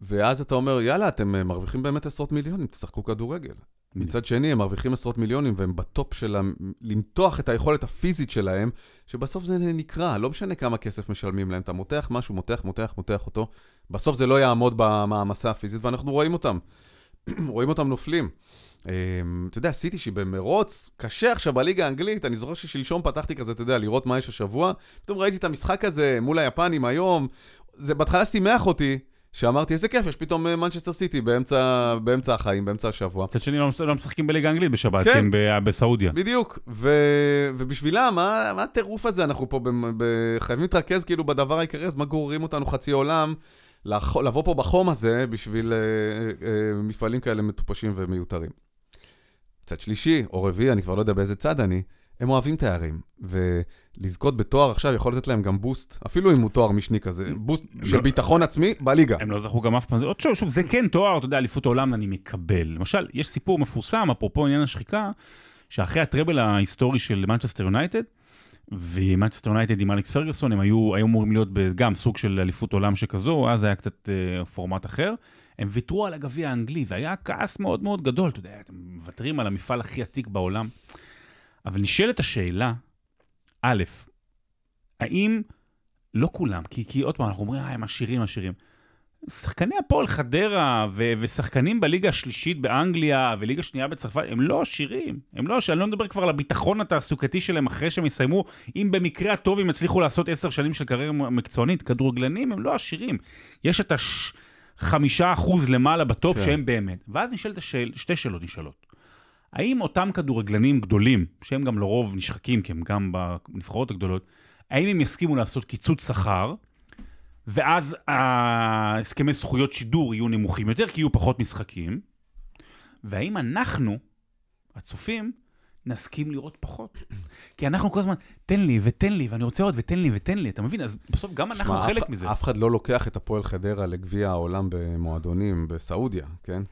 ואז אתה אומר, יאללה, אתם אה, מרוויחים באמת עשרות מיליונים, תשחקו כדורגל. מצד שני, הם מרוויחים עשרות מיליונים, והם בטופ של. למתוח את היכולת הפיזית שלהם, שבסוף זה נקרע, לא משנה כמה כסף משלמים להם. אתה מותח משהו, מותח, מותח, מותח אותו, בסוף זה לא יעמוד במעמסה הפיזית, ואנחנו רואים אותם. (clears throat) רואים אותם נופלים. אה, אתה יודע, סיטי שהיא במרוץ קשה עכשיו בליגה האנגלית, אני זוכר ששלשום פתחתי כזה, אתה יודע, לראות מה יש השבוע, פתאום ראיתי את המשחק הזה מול היפנים היום, זה בהתחלה שימח אותי, שאמרתי, איזה כיף, יש פתאום אה, מנצ'סטר סיטי באמצע, באמצע החיים, באמצע השבוע. מצד שני, לא לא משחקים בליגה האנגלית בשבת, כן. ב- בסעודיה. בדיוק, ו... ובשבילם, מה, מה הטירוף הזה? אנחנו פה ב... ב... חייבים להתרכז כאילו בדבר העיקרי, אז מה גוררים אותנו חצי עולם. לבוא פה בחום הזה בשביל אה, אה, מפעלים כאלה מטופשים ומיותרים. צד שלישי, או רביעי, אני כבר לא יודע באיזה צד אני, הם אוהבים תארים, ולזכות בתואר עכשיו יכול לתת להם גם בוסט, אפילו אם הוא תואר משני כזה, בוסט של ביטחון עצמי בליגה. הם לא זכו גם אף פעם, שוב, שוב, זה כן תואר, אתה יודע, אליפות העולם אני מקבל. למשל, יש סיפור מפורסם, אפרופו עניין השחיקה, שאחרי הטרבל ההיסטורי של מנצ'סטר יונייטד, ומנצ'סטר יונייטד עם אלכס פרגוסון, הם היו, היו אמורים להיות גם סוג של אליפות עולם שכזו, אז היה קצת אה, פורמט אחר. הם ויתרו על הגביע האנגלי, והיה כעס מאוד מאוד גדול, אתה יודע, אתם מוותרים על המפעל הכי עתיק בעולם. אבל נשאלת השאלה, א', האם, לא כולם, כי, כי עוד פעם, אנחנו אומרים, אה, הם עשירים, עשירים. שחקני הפועל חדרה ו- ושחקנים בליגה השלישית באנגליה וליגה שנייה בצרפת, הם לא עשירים. הם לא עשירים. אני לא מדבר כבר על הביטחון התעסוקתי שלהם אחרי שהם יסיימו, אם במקרה הטוב הם יצליחו לעשות עשר שנים של קריירה מקצוענית. כדורגלנים הם לא עשירים. יש את החמישה אחוז למעלה בטופ כן. שהם באמת. ואז נשאלת השאל, שתי שאלות נשאלות. האם אותם כדורגלנים גדולים, שהם גם לרוב נשחקים, כי הם גם בנבחרות הגדולות, האם הם יסכימו לעשות קיצוץ שכר, ואז ההסכמי זכויות שידור יהיו נמוכים יותר, כי יהיו פחות משחקים, והאם אנחנו, הצופים, נסכים לראות פחות? כי אנחנו כל הזמן, תן לי ותן לי, ואני רוצה עוד, ותן לי ותן לי, אתה מבין? אז בסוף גם אנחנו שמע, חלק אף, מזה. אף אחד לא לוקח את הפועל חדרה לגביע העולם במועדונים בסעודיה, כן?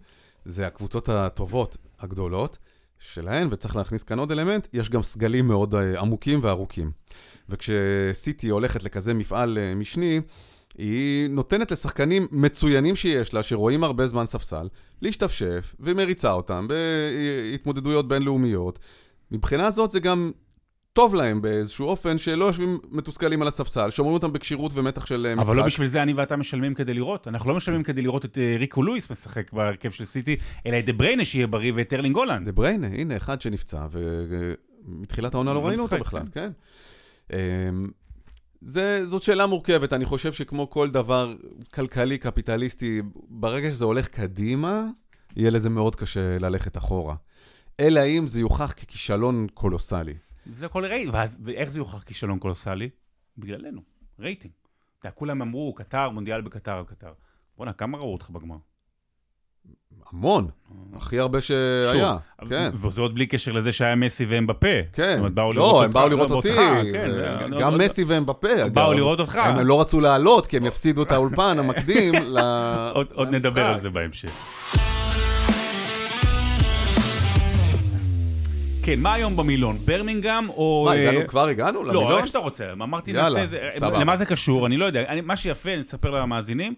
זה הקבוצות הטובות, הגדולות, שלהן, וצריך להכניס כאן עוד אלמנט, יש גם סגלים מאוד אה, עמוקים וארוכים. וכשסיטי הולכת לכזה מפעל אה, משני, היא נותנת לשחקנים מצוינים שיש לה, שרואים הרבה זמן ספסל, להשתפשף, ומריצה אותם בהתמודדויות בינלאומיות. מבחינה זאת זה גם טוב להם באיזשהו אופן, שלא יושבים מתוסכלים על הספסל, שומרים אותם בכשירות ומתח של אה, משחק. אבל לא בשביל זה אני ואתה משלמים כדי לראות. אנחנו לא משלמים כדי לראות את אה, ריקו לואיס משחק בהרכב של סיטי, אלא את דה בריינה שיהיה בריא ואת ארלינג הולאנד. דה בריינה, הנה, אחד שנפצע, ומתחילת העונה לא לא ראינו אותו בכלל, כן. זה, זאת שאלה מורכבת, אני חושב שכמו כל דבר כלכלי, קפיטליסטי, ברגע שזה הולך קדימה, יהיה לזה מאוד קשה ללכת אחורה. אלא אם זה יוכח ככישלון קולוסלי. זה הכל רייטינג. ואיך זה יוכח כישלון קולוסלי? בגללנו, רייטינג. אתה יודע, כולם אמרו, קטר, מונדיאל בקטר, קטר. בואנה, כמה ראו אותך בגמר? המון, הכי הרבה שהיה, כן. וזה עוד בלי קשר לזה שהיה מסי. כן, אומרת, באו לראות לא, הם באו לראות לא, אותי, כן, גם מסי ואמבפה, אגב. באו לראות אותך. הם לא רצו לעלות, כי הם יפסידו את האולפן המקדים (laughs) ל- עוד, למשחק. נדבר על זה בהמשך. כן, מה היום במילון? ברמינגהם או... מה, אה, הגענו, כבר הגענו לא, למילון? איך שאתה רוצה. אמרתי, נעשה את זה. למה זה קשור? אני לא יודע. אני, מה שיפה, אני אספר למאזינים,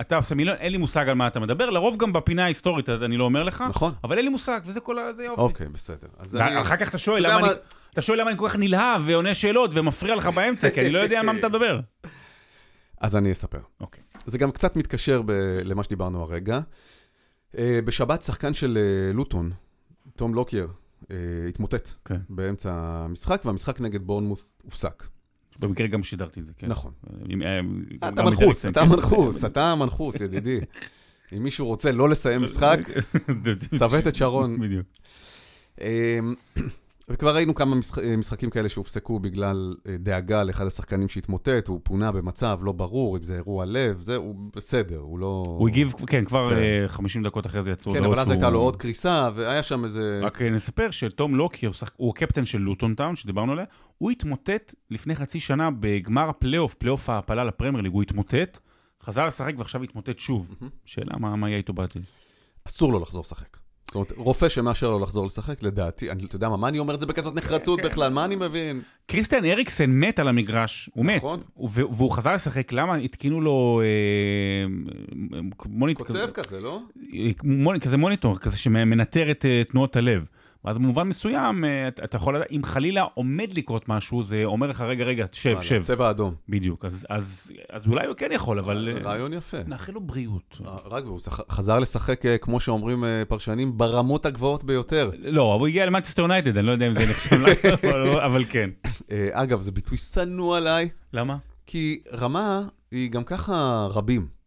אתה עושה מילון, אין לי מושג על מה אתה מדבר, לרוב גם בפינה ההיסטורית אני לא אומר לך, נכון. אבל אין לי מושג, וזה כל ה... זה יופי. אוקיי, בסדר. ואחר כך אתה שואל, למה מה- אני... אתה שואל למה אני כל כך נלהב ועונה שאלות ומפריע לך באמצע, כי אני לא יודע מה אתה מדבר. (laughs) אז אני אספר. אוקיי. זה גם קצת מתקשר ב- למה שדיברנו הרגע. אה, בשבת שחקן של אה, לוטון, תום לוקייר, אה, התמוטט כן. באמצע המשחק, והמשחק נגד בורנמוס הופסק. במקרה גם שידרתי את זה, כן. נכון. עם- אה, אתה מנחוס, אתה כן. מנחוס, אתה מנחוס, ידידי. אם מישהו רוצה לא לסיים משחק, (laughs) צוואת שרון. בדיוק. וכבר ראינו כמה משחק, משחקים כאלה שהופסקו בגלל אה, דאגה לאחד השחקנים שהתמוטט, הוא פונה במצב לא ברור, אם זה אירוע לב, זה, הוא בסדר, הוא לא... הוא הגיב, כן, כבר כן. אה, 50 דקות אחרי זה יצאו כן, אבל אז שהוא- הייתה לו עוד קריסה, והיה שם איזה... רק אה, נספר שתום לוקייר הוא שח- הוא הקפטן של לוטון טאון, שדיברנו עליה, הוא התמוטט לפני חצי שנה בגמר הפלייאוף, פלייאוף ההעפלה לפרמייר ליג, הוא התמוטט, חזר לשחק ועכשיו התמוטט שוב. מהמם. שאלה מה מה יהיה איתו בעתיד. אסור לו לחזור לשחק. זאת אומרת, רופא שמאשר לו לחזור לשחק, לדעתי, אני, אתה יודע מה, מה אני אומר את זה בכזאת נחרצות כן. בכלל, מה אני מבין? קריסטיאן אריקסן מת על המגרש, הוא מת, נכון. והוא חזר לשחק, למה התקינו לו אה, מוניטור, קוצב כזה, לא? מוני, כזה מוניטור, כזה שמנטר את אה, תנועות הלב. ואז במובן מסוים, אה, אתה אתה יכול לדעת, אם חלילה עומד לקרות משהו, זה אומר לך, רגע, רגע, שב, שב. צבע אדום. בדיוק, אז, אז, אז אולי הוא כן יכול, אבל... אה, רעיון יפה. נאחל לו בריאות. אה, רק, והוא חזר לשחק, אה, כמו שאומרים אה, פרשנים, ברמות הגבוהות ביותר. לא, אבל הוא הגיע למנצ'סטר יונייטד, אני לא יודע אם זה נחשב, (laughs) לך, אבל- כן. אה, אגב, זה ביטוי שנוא עליי, למה? כי רמה היא גם ככה רבים.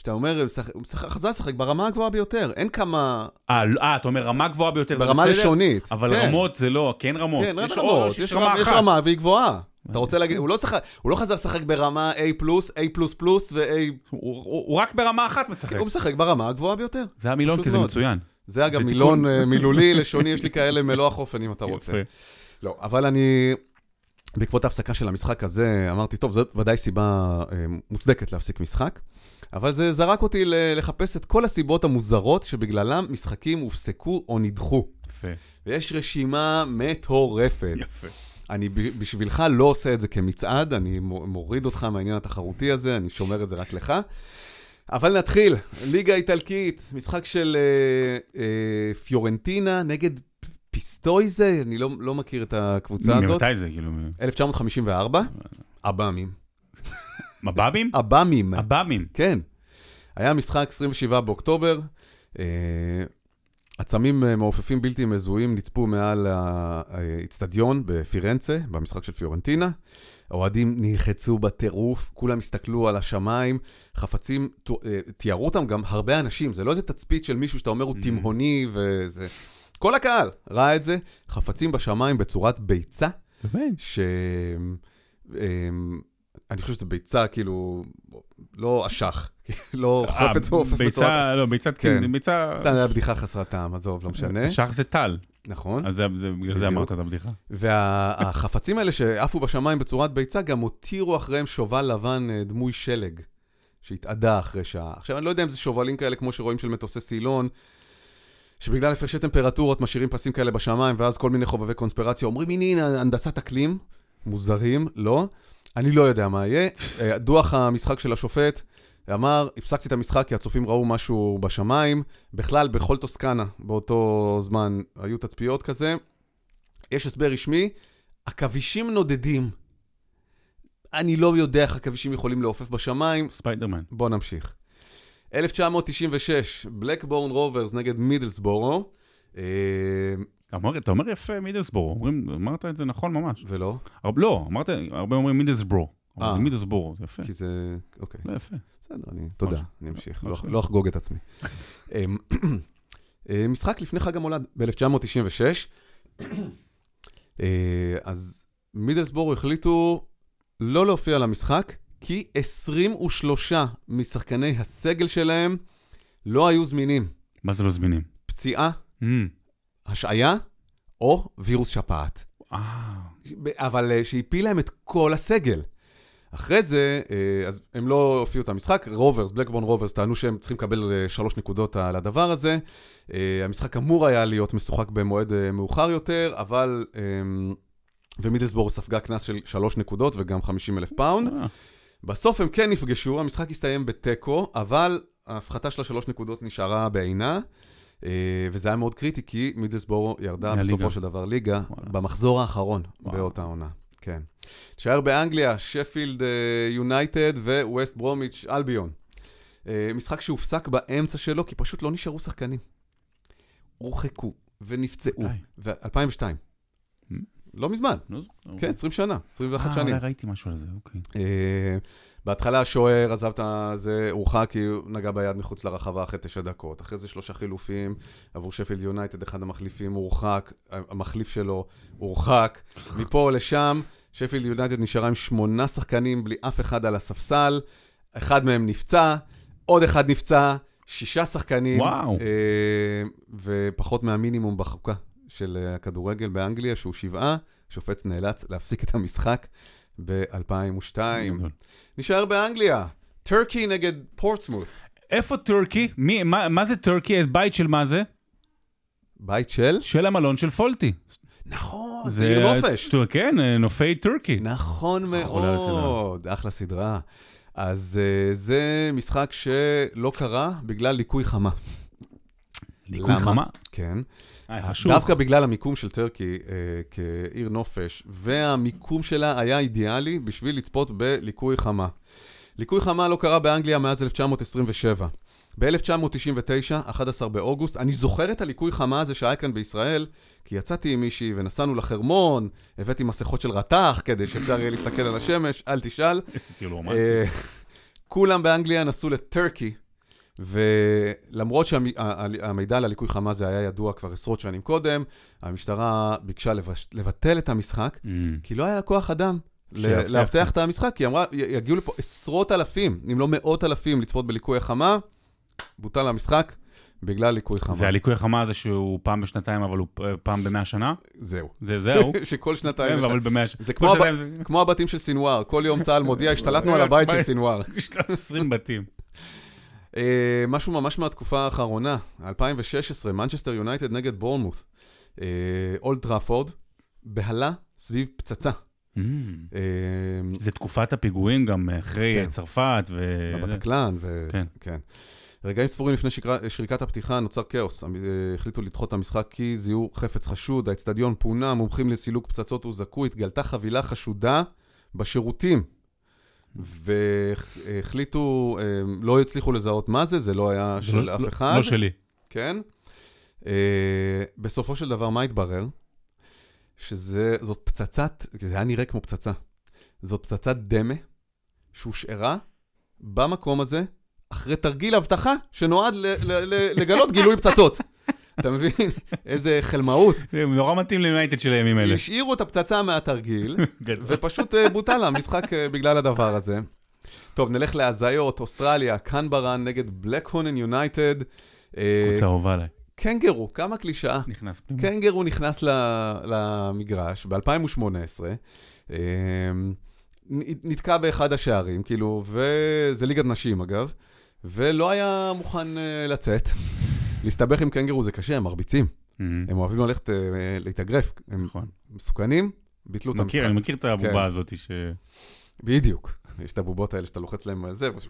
כשאתה אומר, הוא משחק- חזר לשחק ברמה הגבוהה ביותר, אין כמה... אה, לא- אה, אתה אומר רמה גבוהה ביותר, זה ברמה בסדר? לשונית. אבל כן. רמות זה לא, כן רמות. כן, יש רמות, עוד- יש רמה- יש. רמה והיא גבוהה. אתה רוצה להגיד, הוא לא שחק- הוא לא חזר לשחק ברמה A+, A++ ו-A... הוא- הוא רק ברמה אחת משחק. הוא משחק ברמה הגבוהה ביותר. זה המילון, כי זה מאוד. מצוין. זה אגב מילון. אה, מילולי, (laughs) לשוני, יש לי כאלה מלוא החופן אם אתה רוצה. לא, אבל אני, בעקבות ההפסקה של המשחק הזה, אמרתי, טוב, זאת ודאי סיבה אה, מוצדקת להפסיק משחק, אבל זה זרק אותי לחפש את כל הסיבות המוזרות שבגללם משחקים הופסקו או נדחו. יפה. ויש רשימה מטורפת. יפה. אני בשבילך לא עושה את זה כמצעד, אני מו- מוריד אותך מהעניין התחרותי הזה, אני שומר את זה רק לך. אבל נתחיל, ליגה איטלקית, משחק של אה, אה, פיורנטינה נגד פיסטויזה, אני לא, לא מכיר את הקבוצה הזאת. ממתי זה, כאילו? 1954, אב"מים. מב"בים? אב"מים, עב"מים. כן. היה משחק 27 באוקטובר, אה, עצמים אה, מעופפים בלתי מזוהים נצפו מעל האיצטדיון בפירנצה, במשחק של פיורנטינה. האוהדים נלחצו בטירוף, כולם הסתכלו על השמיים, חפצים, אה, תיארו אותם גם הרבה אנשים, זה לא איזה תצפית של מישהו שאתה אומר הוא Mm. תימהוני וזה... כל הקהל ראה את זה, חפצים בשמיים בצורת ביצה, באמת? ש... אמ, אני חושב שזה ביצה, כאילו, לא אשך, (laughs) לא אה, חופץ מעופף בצורת... ביצה, לא, ביצת, כן. כן, ביצה... סתם, זו בדיחה חסרת טעם, עזוב, לא משנה. שח זה טל, נכון. אז בגלל זה. אמרת את הבדיחה. והחפצים האלה שעפו בשמיים בצורת ביצה, גם הותירו אחריהם שובל לבן אה, דמוי שלג, שהתאדה אחרי שעה. עכשיו, אני לא יודע אם זה שובלים כאלה כמו שרואים של מטוסי סילון, שבגלל הפרשי טמפרטורות משאירים פסים כאלה בשמיים, ואז כל מיני חובבי קונספירציה אומרים, הנה, הנה, הנדסת אקלים, מוזרים, לא. אני לא יודע מה יהיה. אה, דוח המשחק של השופט אמר, הפסקתי את המשחק כי הצופים ראו משהו בשמיים. בכלל, בכל טוסקנה באותו זמן היו תצפיות כזה. יש הסבר רשמי, עכבישים נודדים. אני לא יודע איך עכבישים יכולים לעופף בשמיים, ספיידרמן. בוא נמשיך. 1996, בלקבורן רוברס נגד מידלסבורו, אה, אתה אומר- יפה מידלסבורו, אומרים, אמרת את זה נכון ממש. ולא, לא, אמרת, הרבה אומרים מידלסבורו. אבל אה. זה מידלסבורו, זה יפה. כי זה... אוקיי, לא יפה. בסדר, אני... תודה. אני אמשיך, משהו. לא- לא אחגוג את עצמי. (laughs) אמ, אה, משחק לפני חג המולד, ב-1996. אז מידלסבורו החליטו לא להופיע למשחק, כי 23 משחקני הסגל שלהם לא היו זמינים. מה זה לא זמינים? פציעה, Mm. השעיה או וירוס שפעת. אה, אבל אה, שהפיל להם את כל הסגל. אחרי זה, אה, אז הם לא הופיעו את המשחק, רוברס, בלקבורן רוברס, טענו שהם צריכים לקבל אה, שלוש נקודות על הדבר הזה. המשחק אמור היה להיות משוחק במועד מאוחר יותר, אבל... אה, ומידלסברו ספגה קנס של שלוש נקודות וגם 50 אלף פאונד. בסוף הם כן נפגשו, המשחק הסתיים בתיקו, אבל ההפחתה של השלוש נקודות נשארה בעינה. אה, וזה היה מאוד קריטי, כי מידסבורו ירדה מהליגה. בסופו של דבר ליגה, וואלה. במחזור האחרון וואלה. באותה עונה. כן. נשאר באנגליה, שפילד אה, יונייטד וווסט ברומיץ' אלביון. אה, משחק שהופסק באמצע שלו, כי פשוט לא נשארו שחקנים. הורחקו ונפצעו. ב-2002. לא מזמן, לא? כן, 20 שנה, 21 אה, שנים. אולי ראיתי משהו על זה, אוקיי. אה, בהתחלה השוער עזב את זה, הורחק כי הוא נגע ביד מחוץ לרחבה אחרי תשע דקות. אחרי זה שלושה חילופים עבור שפילד יונייטד, אחד המחליפים הורחק, המחליף שלו הורחק. מפה לשם, שפילד יונייטד נשארה עם שמונה שחקנים בלי אף אחד על הספסל, אחד מהם נפצע, עוד אחד נפצע, שישה שחקנים. וואו. אה, ופחות מהמינימום בחוקה של אה, הכדורגל באנגליה, שהוא שבעה. שופט נאלץ להפסיק את המשחק ב-2002. גדול. נשאר באנגליה, טורקי נגד פורטסמות'. איפה טורקי? מי- מה מה זה טורקי? בית של מה זה? בית של? של המלון של פולטי. נכון, זה עיר נופש. כן, אה, נופי טורקי. נכון מאוד, אחלה סדרה. אז uh, זה משחק שלא קרה בגלל ליקוי חמה. ליקוי? חמה? כן. אה. דווקא בגלל המיקום של טורקי uh, כעיר נופש, והמיקום שלה היה אידיאלי בשביל לצפות בליקוי חמה. ליקוי חמה לא קרה באנגליה מאז 1927. ב-1999, 11 באוגוסט, אני זוכר את הליקוי חמה הזה שהיה כאן בישראל, כי יצאתי עם מישהי ונסענו לחרמון, הבאתי מסכות של רתח כדי שאפשר יהיה להסתכל על השמש, אל תשאל. (laughs) כאילו. אה, כולם באנגליה נסעו לטורקי, ולמרות שהמידע על הליקוי חמה הזה היה ידוע כבר עשרות שנים קודם, המשטרה ביקשה לבטל את המשחק, Mm. כי לא היה לה כוח אדם. לאבטח את המשחק, כי היא אמרה, יגיעו לפה עשרות אלפים, אם לא מאות אלפים, לצפות בליקוי החמה, בוטל המשחק בגלל ליקוי חמה. זה הליקוי החמה הזה שהוא פעם בשנתיים, אבל הוא פעם במאה שנה? זהו. זה זהו? (laughs) שכל שנתיים... כן, אבל במאה שנה. זה כמו הבתים של סינואר, כל יום צה"ל מודיע, השתלטנו על הבית של (laughs) סינואר. יש לו 20 בתים. אה, משהו ממש מהתקופה האחרונה, 2016, מנצ'סטר יונייטד נגד בורנמות'. אה, אולד טראפורד, בהלה סביב פצצה. Mm. אה, זה תקופת הפיגועים גם אחרי כן. צרפת ו... בבטקלאן, ו... כן. כן. רגעים ספורים לפני שקרה- שריקת הפתיחה נוצר כאוס. החליטו לדחות את המשחק כי זיהו חפץ חשוד, האצטדיון פונה, מומחים לסילוק פצצות הוזעקו, התגלתה חבילה חשודה בשירותים. והחליטו, אה, לא הצליחו לזהות מה זה, זה לא היה זה של לא- אף לא- אחד. לא שלי. כן. Uh, בסופו של דבר, מה התברר? שזאת פצצת, זה היה נראה כמו פצצה. זאת פצצת דמה שהושארה במקום הזה, אחרי תרגיל אבטחה שנועד לגלות גילוי פצצות. אתה מבין? איזה חלמאות. זה נורא מתאים ליונייטד של הימים האלה. השאירו את הפצצה מהתרגיל. (laughs) ופשוט אה, בוטל המשחק אה, בגלל הדבר הזה. טוב, נלך להזיות, אוסטרליה, קנברן נגד בלק הונן יונייטד. אה, קבוצה אהובה עליי. קנגרו, כמה קלישאה. נכנס. קנגרו נכנס למגרש ב-2018, נתקע באחד השערים, כאילו, וזה ליגת נשים אגב, ולא היה מוכן לצאת. להסתבך עם קנגרו זה קשה, הם מרביצים. הם אוהבים ללכת אה, להתאגרף, הם נכון. מסוכנים, ביטלו את המשחק. מכיר, אני מכיר את כן. הבובה הזאת ש... בדיוק. יש את הבובות האלה שאתה לוחץ להם על זה, ואז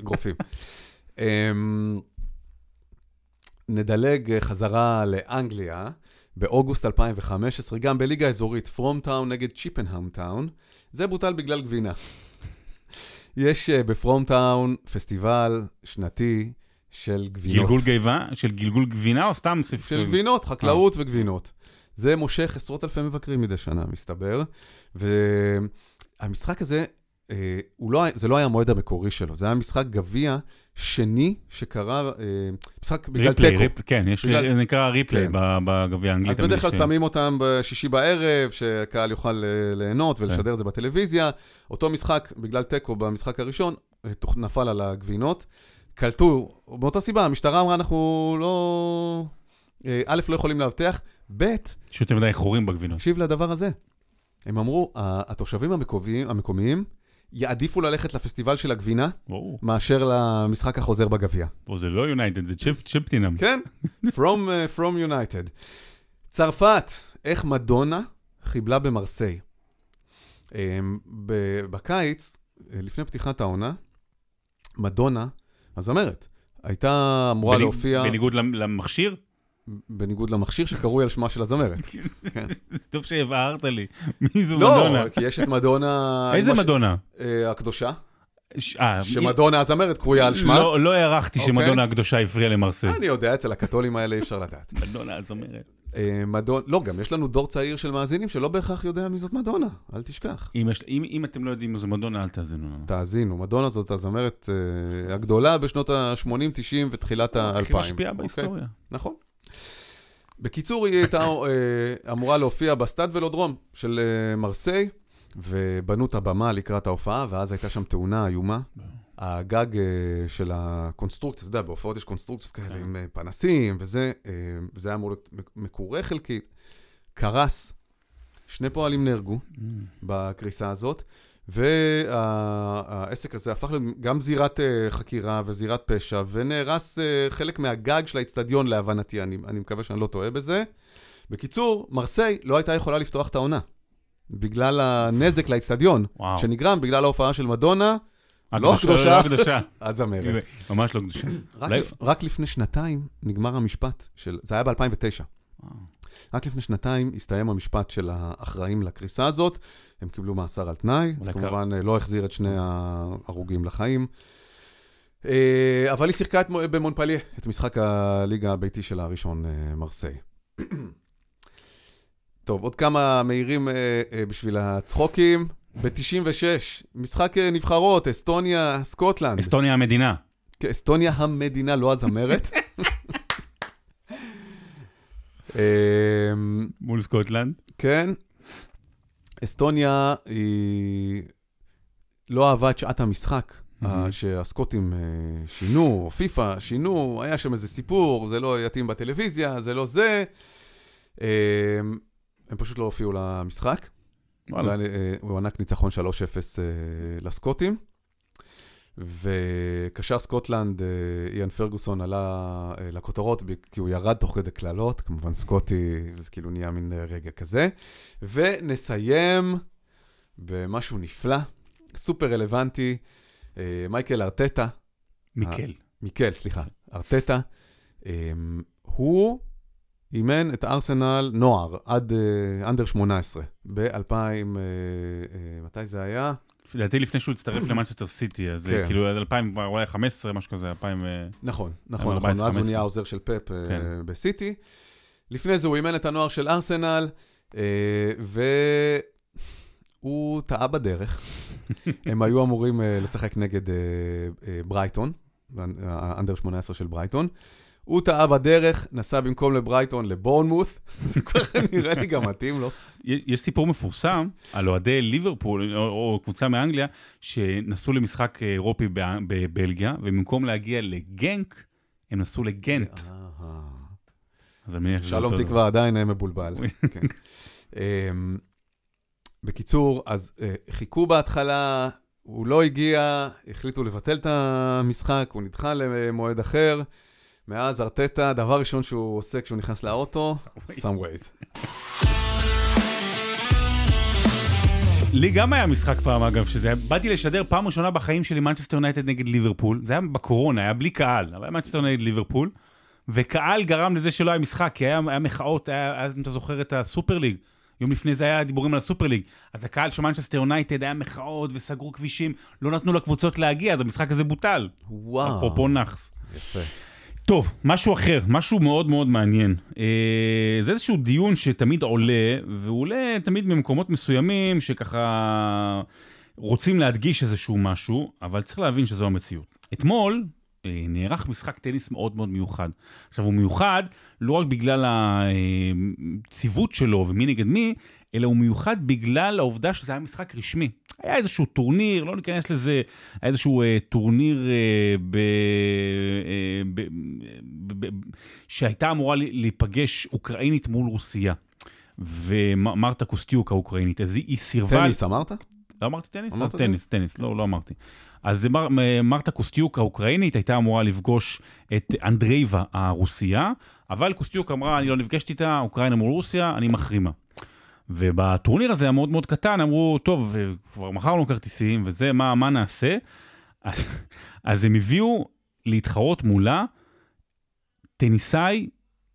אגרופים. אמ, נדלג אה, חזרה לאנגליה, באוגוסט 2015, גם בליגה האזורית, פרום טאון נגד צ'יפנהאם טאון. זה בוטל בגלל גבינה. יש אה, בפרום טאון פסטיבל שנתי של גבינות. גלגול גיבה? של גלגול גבינה או סתם ספר? של גבינות, חקלאות וגבינות. זה מושך עשרות אלפי מבקרים מדי שנה, מסתבר. והמשחק הזה, אה, לא, זה לא היה המועד המקורי שלו, זה היה משחק גביע שני שקרה, אה, משחק בגלל ריפלי, תיקו. כן, יש, בגלל- זה נקרא ריפלי כן. בגביע האנגלי. אז בדרך כלל שמים אותם בשישי בערב, שהקהל יוכל אה, ליהנות ולשדר את זה בטלוויזיה. אותו משחק, בגלל תיקו במשחק הראשון, אה, נפל על הגבינות. קלטו, מאותה סיבה, המשטרה אמרה, אנחנו לא... אה, א', לא יכולים לאבטח, ב', יש יותר מדי חורים בגבינות. תקשיב לדבר הזה. הם אמרו, "ה- התושבים המקומיים, המקומיים יעדיפו ללכת לפסטיבל של הגבינה ברור. מאשר למשחק החוזר בגביע. זה לא יונייטד, זה צ'פ- צ'פטינם. כן, From, uh, from United. צרפת, איך מדונה חיבלה במרסיי. Um, ב- בקיץ, אה, לפני פתיחת העונה, מדונה, הזמרת, הייתה אמורה להופיע... בניגוד למ- למכשיר? בניגוד למכשיר שקרוי על שמה של הזמרת. (laughs) כן. טוב שהבהרת לי. מי זו לא, מדונה? כי יש את מדונה... איזה אמא ש- מדונה? אה, הקדושה, ש- אה, שמדונה הזמרת קרויה על שמה. לא, לא הערכתי אוקיי. שמדונה הקדושה הפריעה למרסל. אני יודע, אצל הקתולים האלה אי אפשר לדעת. מדונה הזמרת. אה, מדון... לא, גם יש לנו דור צעיר של מאזינים שלא בהכרח יודע מי זאת מדונה, אל תשכח. אם, יש, אם, אם אתם לא יודעים מי זו מדונה, אל תאזינו לנו. תאזינו, מדונה זאת הזמרת אה, הגדולה בשנות ה-80, 90 ותחילת ה-2000. הכי משפיעה בהיסטוריה. נכון. בקיצור, היא הייתה אה, אמורה להופיע בסטאד ולודרום של אה, מרסיי, ובנו את הבמה לקראת ההופעה, ואז הייתה שם תאונה איומה. הגג אה, של הקונסטרוקציה, אתה יודע, בהופעות יש קונסטרוקציות כאלה כן. עם אה, פנסים, וזה, אה, וזה היה אמור להיות מקורה חלקית, קרס. שני פועלים נהרגו Mm. בקריסה הזאת, והעסק הזה הפך גם זירת חקירה וזירת פשע, ונהרס חלק מהגג של האיצטדיון להבנתי, אני, אני מקווה שאני לא טועה בזה. בקיצור, מרסיי לא הייתה יכולה לפתוח את העונה, בגלל הנזק לאיצטדיון. שנגרם בגלל ההופעה של מדונה, לא. הקדושה. לא. הזמרת. (laughs) ממש לא קדושה. רק, לפני שנתיים נגמר המשפט של, זה היה ב-2009. וואו. רק לפני שנתיים הסתיים המשפט של האחראים לקריסה הזאת, הם קיבלו מאסר על תנאי, לקר- כמובן אה, לא החזיר את שני ההרוגים לחיים. אה, אבל היא שיחקה במונפליה, את משחק הליגה הביתי שלה הראשון, אה, מרסיי. (coughs) טוב, עוד כמה מהירים אה, אה, בשביל הצחוקים. ב-96, משחק אה, נבחרות, אסטוניה, סקוטלנד. אסטוניה המדינה. כן, אסטוניה המדינה, לא הזמרת. (laughs) אמ, מול סקוטלנד. כן, אסטוניה היא לא אהבה את שעת המשחק. אה, שהסקוטים אה, שינו, או פיפ"א שינו, היה שם איזה סיפור, זה לא יתאים בטלוויזיה, זה לא זה. אה, הם פשוט לא הופיעו למשחק. אה, הוא הוענק ניצחון 3-0 אה, לסקוטים. וקשר סקוטלנד, אה, איאן פרגוסון, עלה לכותרות כי הוא ירד תוך כדי קללות, כמובן סקוטי, זה כאילו נהיה מין רגע כזה. ונסיים במשהו נפלא, סופר רלוונטי, מייקל ארטטה, מיקל. מיקל, סליחה, ארטטה, אה, הוא אימן את ארסנל נוער עד אה, under 18, ב-2000, מתי זה היה? לדעתי לפני שהוא הצטרף למנצ'סטר סיטי, אז כן. זה כאילו עד 2015, משהו כזה, 2000... אה, נכון, נכון, 14, נכון, ואז הוא 15. נהיה העוזר של פפ אה, כן. בסיטי. לפני זה הוא אימן את הנוער של ארסנל, אה, והוא טעה בדרך. (laughs) הם היו אמורים אה, לשחק נגד אה, אה, ברייטון, ה under 18 של ברייטון. הוא טעה בדרך, נסע במקום לברייטון לבורנמות', (laughs) זה כבר נראה לי גם מתאים לו. יש סיפור מפורסם על אוהדי ליברפול, או, או קבוצה מאנגליה, שנסעו למשחק אה, אירופי בבלגיה, ובמקום להגיע לגנק, הם נסעו לגנט. אה, שזה שלום תקווה עדיין אה, מבולבל. כן. (laughs) אמ, בקיצור, אז אה, חיכו בהתחלה, הוא לא הגיע, החליטו לבטל את המשחק, הוא נדחה למועד אחר. מאז ארטטה, דבר ראשון שהוא עושה כשהוא נכנס לאוטו, שם Waze. לי גם היה משחק פעם אגב, שזה באתי לשדר פעם ראשונה בחיים שלי מנצ'סטר יונייטד נגד ליברפול, זה היה בקורונה, היה בלי קהל, אבל היה מנצ'סטר יונייטד ליברפול, וקהל גרם לזה שלא היה משחק, כי היה, היה מחאות, היה, אז אם אתה זוכר את הסופר ליג, יום לפני זה היה דיבורים על הסופר ליג, אז הקהל של מנצ'סטר יונייטד היה מחאות וסגרו כבישים, לא נתנו לקבוצות להגיע, אז המשחק הזה בוטל, וואו. אפרופו נאחס. יפה. טוב, משהו אחר, משהו מאוד מאוד מעניין. אה, זה איזשהו דיון שתמיד עולה, והוא עולה תמיד במקומות מסוימים שככה רוצים להדגיש איזשהו משהו, אבל צריך להבין שזו המציאות. אתמול אה, נערך משחק טניס מאוד מאוד מיוחד. עכשיו, הוא מיוחד לא רק בגלל הציוות שלו ומי נגד מי, אלא הוא מיוחד בגלל העובדה שזה היה משחק רשמי. היה איזשהו טורניר, לא ניכנס לזה, היה איזשהו אה, טורניר אה, ב, אה, ב, ב, ב, שהייתה אמורה להיפגש אוקראינית מול רוסיה. ומרתה קוסטיוק האוקראינית, אז היא, סירבה... טניס אמרת? לא אמרתי טניס? אמרת אז טניס, טניס, לא, לא אמרתי. אז מר, מרתה קוסטיוק האוקראינית הייתה אמורה לפגוש את אנדרייבה הרוסייה, אבל קוסטיוק אמרה, אני לא נפגשת איתה, אוקראינה מול רוסיה, אני מחרימה. ובטורניר הזה המאוד מאוד קטן, אמרו, טוב, אה, כבר מכרנו כרטיסים, וזה, מה, מה נעשה? (laughs) אז הם הביאו להתחרות מולה טניסאי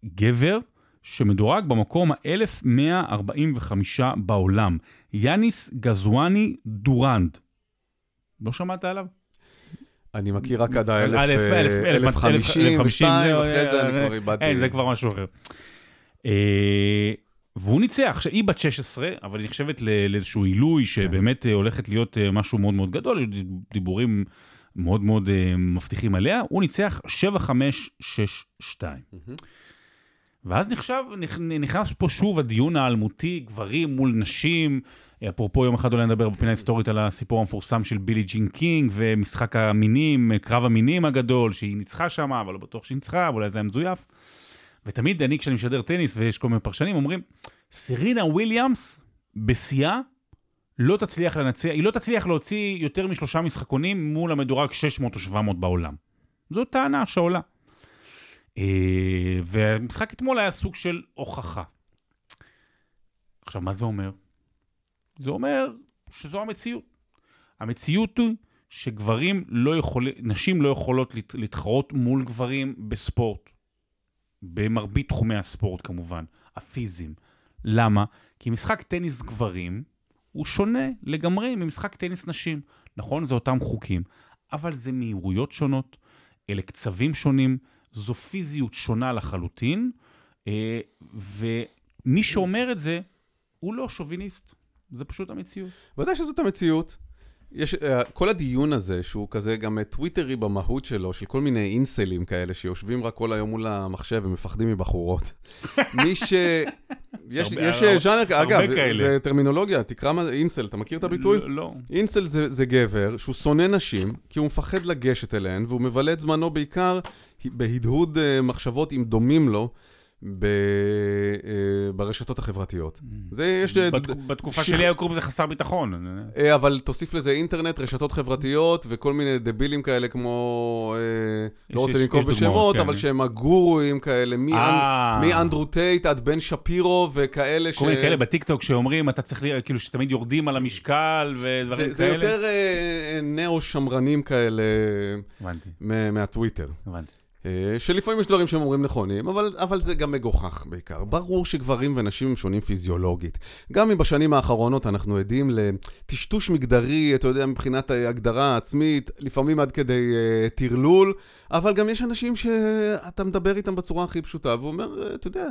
גבר שמדורג במקום ה-1145 בעולם, יאניס גזואני דורנד. לא שמעת עליו? אני מכיר רק עד אלף, אלף, אלף, ה-1050, אלף, אחרי אה, זה אני אה, כבר איבדתי. אין, זה כבר משהו אחר. והוא ניצח, עכשיו היא בת 16, אבל היא נחשבת לאיזשהו עילוי שבאמת אה, הולכת להיות אה, משהו מאוד מאוד גדול, דיבורים מאוד מאוד אה, מבטיחים עליה, הוא ניצח 7-5-6-2. מהמם. ואז נחשב, נכ- נכנס פה שוב הדיון האלמותי, גברים מול נשים. אפרופו, יום אחד אולי נדבר בפינה היסטורית על הסיפור המפורסם של בילי ג'ין קינג ומשחק המינים, קרב המינים הגדול, שהיא ניצחה שם, אבל לא בטוח שהיא ניצחה, ואולי זה היה מזויף. ותמיד אני, כשאני משדר טניס, ויש כל מיני פרשנים, אומרים, סרינה וויליאמס, בשיאה, לא תצליח לנצח, היא לא תצליח להוציא יותר משלושה משחקונים מול המדורג 600 או 700 בעולם. זו טענה שעולה. אה, והמשחק אתמול היה סוג של הוכחה. עכשיו, מה זה אומר? זה אומר שזו המציאות. המציאות היא שגברים לא יכולים, נשים לא יכולות להת- להתחרות מול גברים בספורט. במרבית תחומי הספורט כמובן, הפיזיים. למה? כי משחק טניס גברים הוא שונה לגמרי ממשחק טניס נשים. נכון, זה אותם חוקים, אבל זה מהירויות שונות, אלה קצבים שונים, זו פיזיות שונה לחלוטין, אה, ומי שאומר את זה, הוא לא שוביניסט, זה פשוט המציאות. ודאי שזאת המציאות. יש, אה, כל הדיון הזה, שהוא כזה גם אה, טוויטרי במהות שלו, של כל מיני אינסלים כאלה, שיושבים רק כל היום מול המחשב ומפחדים מבחורות. (laughs) מי ש... יש, יש אה, ז'אנר, אגב. זה טרמינולוגיה, תקרא מה זה אינסל, אתה מכיר את הביטוי? לא, לא. אינסל זה, זה גבר שהוא שונא נשים, כי הוא מפחד לגשת אליהן, והוא מבלה את זמנו בעיקר בהדהוד מחשבות עם דומים לו ב, אה, ברשתות החברתיות. זה יש... אה, בת- בתקופה שכ- שלי היו קוראים לזה חסר ביטחון. אה, אבל תוסיף לזה אינטרנט, רשתות חברתיות וכל מיני דבילים כאלה כמו, יש- לא רוצה לנקוב בשמות, כן. אבל שהם הגורואים כאלה, מאנ-. מאנדרו טייט עד בן שפירו וכאלה ש... כל מיני כאלה בטיקטוק שאומרים, אתה צריך, כאילו, שתמיד יורדים על המשקל ודברים כאלה. זה, זה יותר נאו-שמרנים כאלה מהטוויטר. הבנתי. אה, שלפעמים יש דברים שהם אומרים נכונים, אבל, אבל זה גם מגוחך בעיקר. ברור שגברים ונשים הם שונים פיזיולוגית. גם אם בשנים האחרונות אנחנו עדים לטשטוש מגדרי, אתה יודע, מבחינת ההגדרה העצמית, לפעמים עד כדי uh, טרלול, אבל גם יש אנשים שאתה מדבר איתם בצורה הכי פשוטה, והוא אומר, "אה, אתה יודע,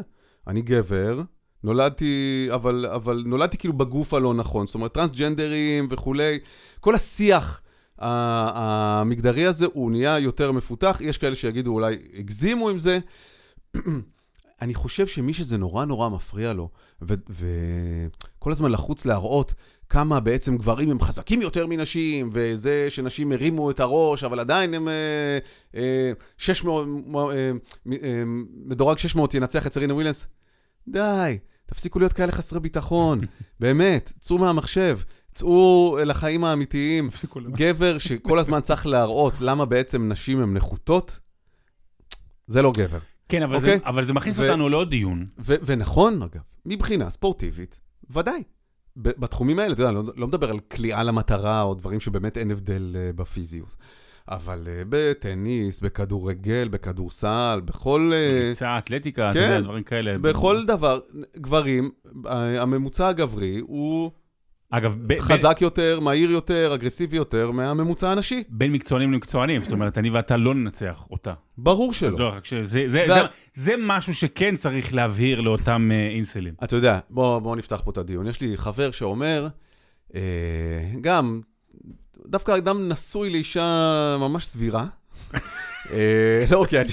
אני גבר, נולדתי, אבל, אבל נולדתי כאילו בגוף הלא נכון, זאת אומרת, טרנסג'נדרים וכולי, כל השיח המגדרי הזה הוא נהיה יותר מפותח, יש כאלה שיגידו אולי הגזימו עם זה. (clears throat) אני חושב שמי שזה נורא נורא מפריע לו, וכל הזמן לחוץ להראות כמה בעצם גברים הם חזקים יותר מנשים, וזה שנשים הרימו את הראש, אבל עדיין הם אה, אה, 600, אה, אה, מדורג 600 ינצח את סרינה וויליאנס. די, תפסיקו להיות כאלה חסרי ביטחון, (laughs) באמת, צאו מהמחשב, צאו לחיים האמיתיים. גבר שכל הזמן צריך להראות למה בעצם נשים הן נחותות, זה לא גבר. כן, אבל, אוקיי. זה, אבל זה מכניס ו- אותנו לעוד דיון. ו- ונכון, אגב, מבחינה ספורטיבית, ודאי. ב- בתחומים האלה, אתה יודע, אני לא, לא מדבר על כליאה למטרה או דברים שבאמת אין הבדל uh, בפיזיות. אבל uh, בטניס, בכדורגל, בכדורסל, בכל... Uh, ריצה, אתלטיקה, אתה כן. יודע, דברים כאלה. בכל דבר, גברים, אה, הממוצע הגברי הוא אגב, ב- ב- חזק יותר, מהיר יותר, אגרסיבי יותר מהממוצע הנשי. בין מקצוענים למקצוענים, זאת אומרת, אני ואתה לא ננצח אותה. ברור שלא. לא, רק שזה- זה- זה- זה- זה משהו שכן צריך להבהיר לאותם אה, אינסלים. אתה יודע, בוא, בוא נפתח פה את הדיון. יש לי חבר שאומר, אה, גם, דווקא אדם נשוי לאישה ממש סבירה. אה, לא, כי אני,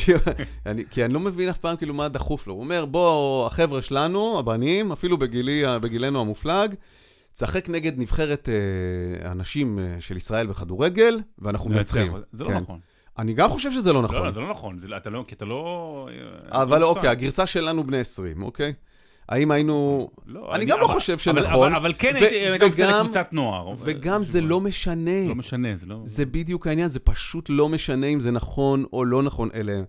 אני, כי אני לא מבין אף פעם כאילו מה דחוף לו. הוא אומר, בוא, החבר'ה שלנו, הבנים, אפילו בגילי, בגילנו המופלג, צחק נגד נבחרת אה, הנשים אה, של ישראל בכדורגל, ואנחנו מנצחים. זה לא כן. נכון. אני גם חושב שזה לא נכון. לא, זה לא נכון, זה- אתה לא- כי אתה לא... אה, אבל לא אוקיי. הגרסה שלנו בני 20, אוקיי? האם היינו... לא, אני גם לא אבל- חושב אבל- שנכון. אבל- אבל כן ו- הייתי וגם- לקבוצת נוער. וגם זה לא משנה. לא משנה, זה לא... זה בדיוק העניין, זה פשוט לא משנה אם זה נכון או לא נכון. אלה...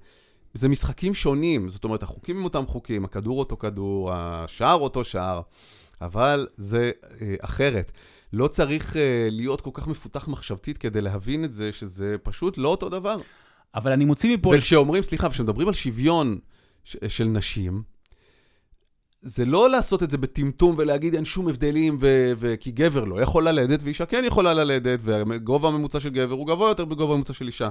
זה משחקים שונים, זאת אומרת, החוקים הם אותם חוקים, הכדור אותו כדור, השער אותו שער, אבל זה אה, אחרת. לא צריך אה, להיות כל כך מפותח מחשבתית כדי להבין את זה, שזה פשוט לא אותו דבר. אבל אני מוציא מפה... וכשאומרים, סליחה, כשמדברים על שוויון, של נשים, זה לא לעשות את זה בטמטום ולהגיד אין שום הבדלים, ו- ו- כי גבר לא יכול ללדת ואישה כן יכולה ללדת, והגובה הממוצע של גבר הוא גבוה יותר בגובה הממוצע של אישה.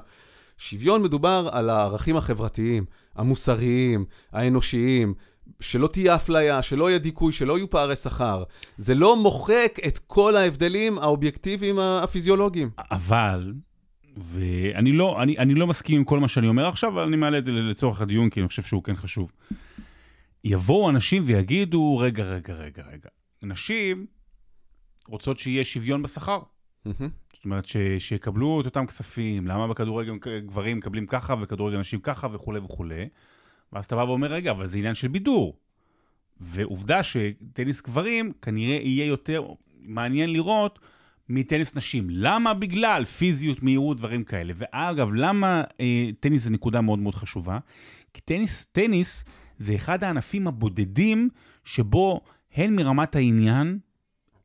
שוויון מדובר על הערכים החברתיים, המוסריים, האנושיים, שלא תהיה אפליה, שלא יהיה דיכוי, שלא יהיו פערי שכר. זה לא מוחק את כל ההבדלים האובייקטיביים הפיזיולוגיים. אבל, ואני לא, אני, אני לא מסכים עם כל מה שאני אומר עכשיו, אבל אני מעלה את זה לצורך הדיון, כי אני חושב שהוא כן חשוב. יבואו אנשים ויגידו, רגע, רגע, רגע, רגע, נשים רוצות שיהיה שוויון בשכר. זאת אומרת, ש, שיקבלו את אותם כספים, למה בכדורגל גברים מקבלים ככה וכדורגל נשים ככה וכולי וכולי. ואז אתה בא ואומר, רגע, אבל זה עניין של בידור. ועובדה שטניס גברים כנראה יהיה יותר מעניין לראות מטניס נשים. למה? בגלל פיזיות, מהירות, דברים כאלה. ואגב, למה אה, טניס זה נקודה מאוד מאוד חשובה? כי טניס, טניס זה אחד הענפים הבודדים שבו הן מרמת העניין,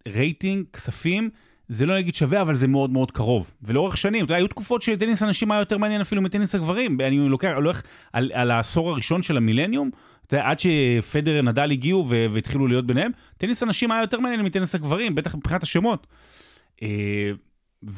רייטינג, כספים, זה לא נגיד שווה, אבל זה מאוד מאוד קרוב. ולאורך שנים, אתה יודע, היו תקופות שטניס הנשים היה יותר מעניין אפילו מטניס הגברים. אני לוקח, הולך על, על העשור הראשון של המילניום, אתה יודע, עד שפדר נדל הגיעו והתחילו להיות ביניהם, טניס הנשים היה יותר מעניין מטניס הגברים, בטח מבחינת השמות. אה,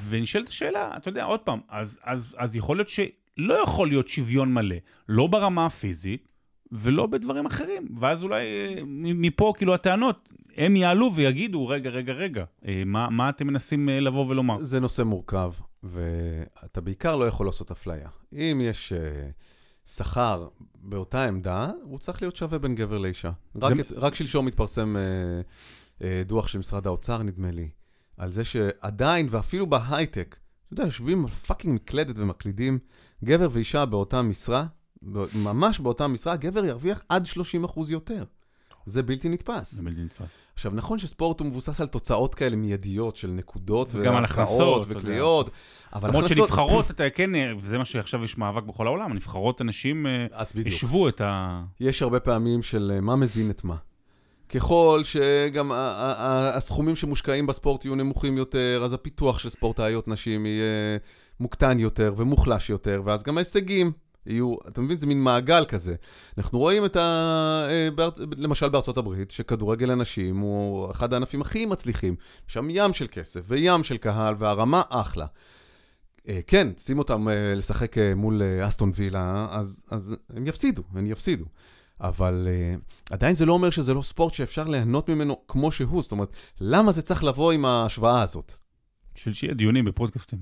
ונשאלת השאלה, אתה יודע, עוד פעם, אז, אז, אז יכול להיות שלא יכול להיות שוויון מלא, לא ברמה הפיזית ולא בדברים אחרים. ואז אולי אה, מפה, כאילו, הטענות, הם יעלו ויגידו, רגע, רגע, רגע, אה, מה, מה אתם מנסים אה, לבוא ולומר? זה נושא מורכב, ואתה בעיקר לא יכול לעשות אפליה. אם יש אה, שכר באותה עמדה, הוא צריך להיות שווה בין גבר לאישה. רק, זה- את, רק שלשום התפרסם אה, אה, דוח של משרד האוצר, נדמה לי, על זה שעדיין, ואפילו בהייטק, אתה יודע, יושבים על fucking מקלדת ומקלידים, גבר ואישה באותה משרה, ממש באותה משרה, גבר ירוויח עד 30% יותר. זה בלתי נתפס. זה בלתי נתפס. עכשיו, נכון שספורט הוא מבוסס על תוצאות כאלה מיידיות של נקודות יודע. וקליעות, אבל למרות הכנסות... שנבחרות, אתה כן, וזה מה שעכשיו יש מאבק בכל העולם, הנבחרות אנשים אה. השוו את ה... יש הרבה פעמים של אה, מה מזין את מה. ככל שגם הסכומים שמושקעים בספורט יהיו נמוכים יותר, אז הפיתוח של ספורטאיות נשים יהיה מוקטן יותר ומוחלש יותר, ואז גם ההישגים יהיו, אתה מבין? זה מין מעגל כזה. אנחנו רואים את ה... אה, בארצ... למשל בארצות הברית, שכדורגל הנשים הוא אחד הענפים הכי מצליחים. שם ים של כסף וים של קהל, והרמה אחלה. אה, כן, שים אותם אה, לשחק מול אסטון וילה, אז, אז הם יפסידו, הם יפסידו. אבל uh, עדיין זה לא אומר שזה לא ספורט שאפשר ליהנות ממנו כמו שהוא. זאת אומרת, למה זה צריך לבוא עם ההשוואה הזאת? של שיהיה דיונים בפודקאסטים.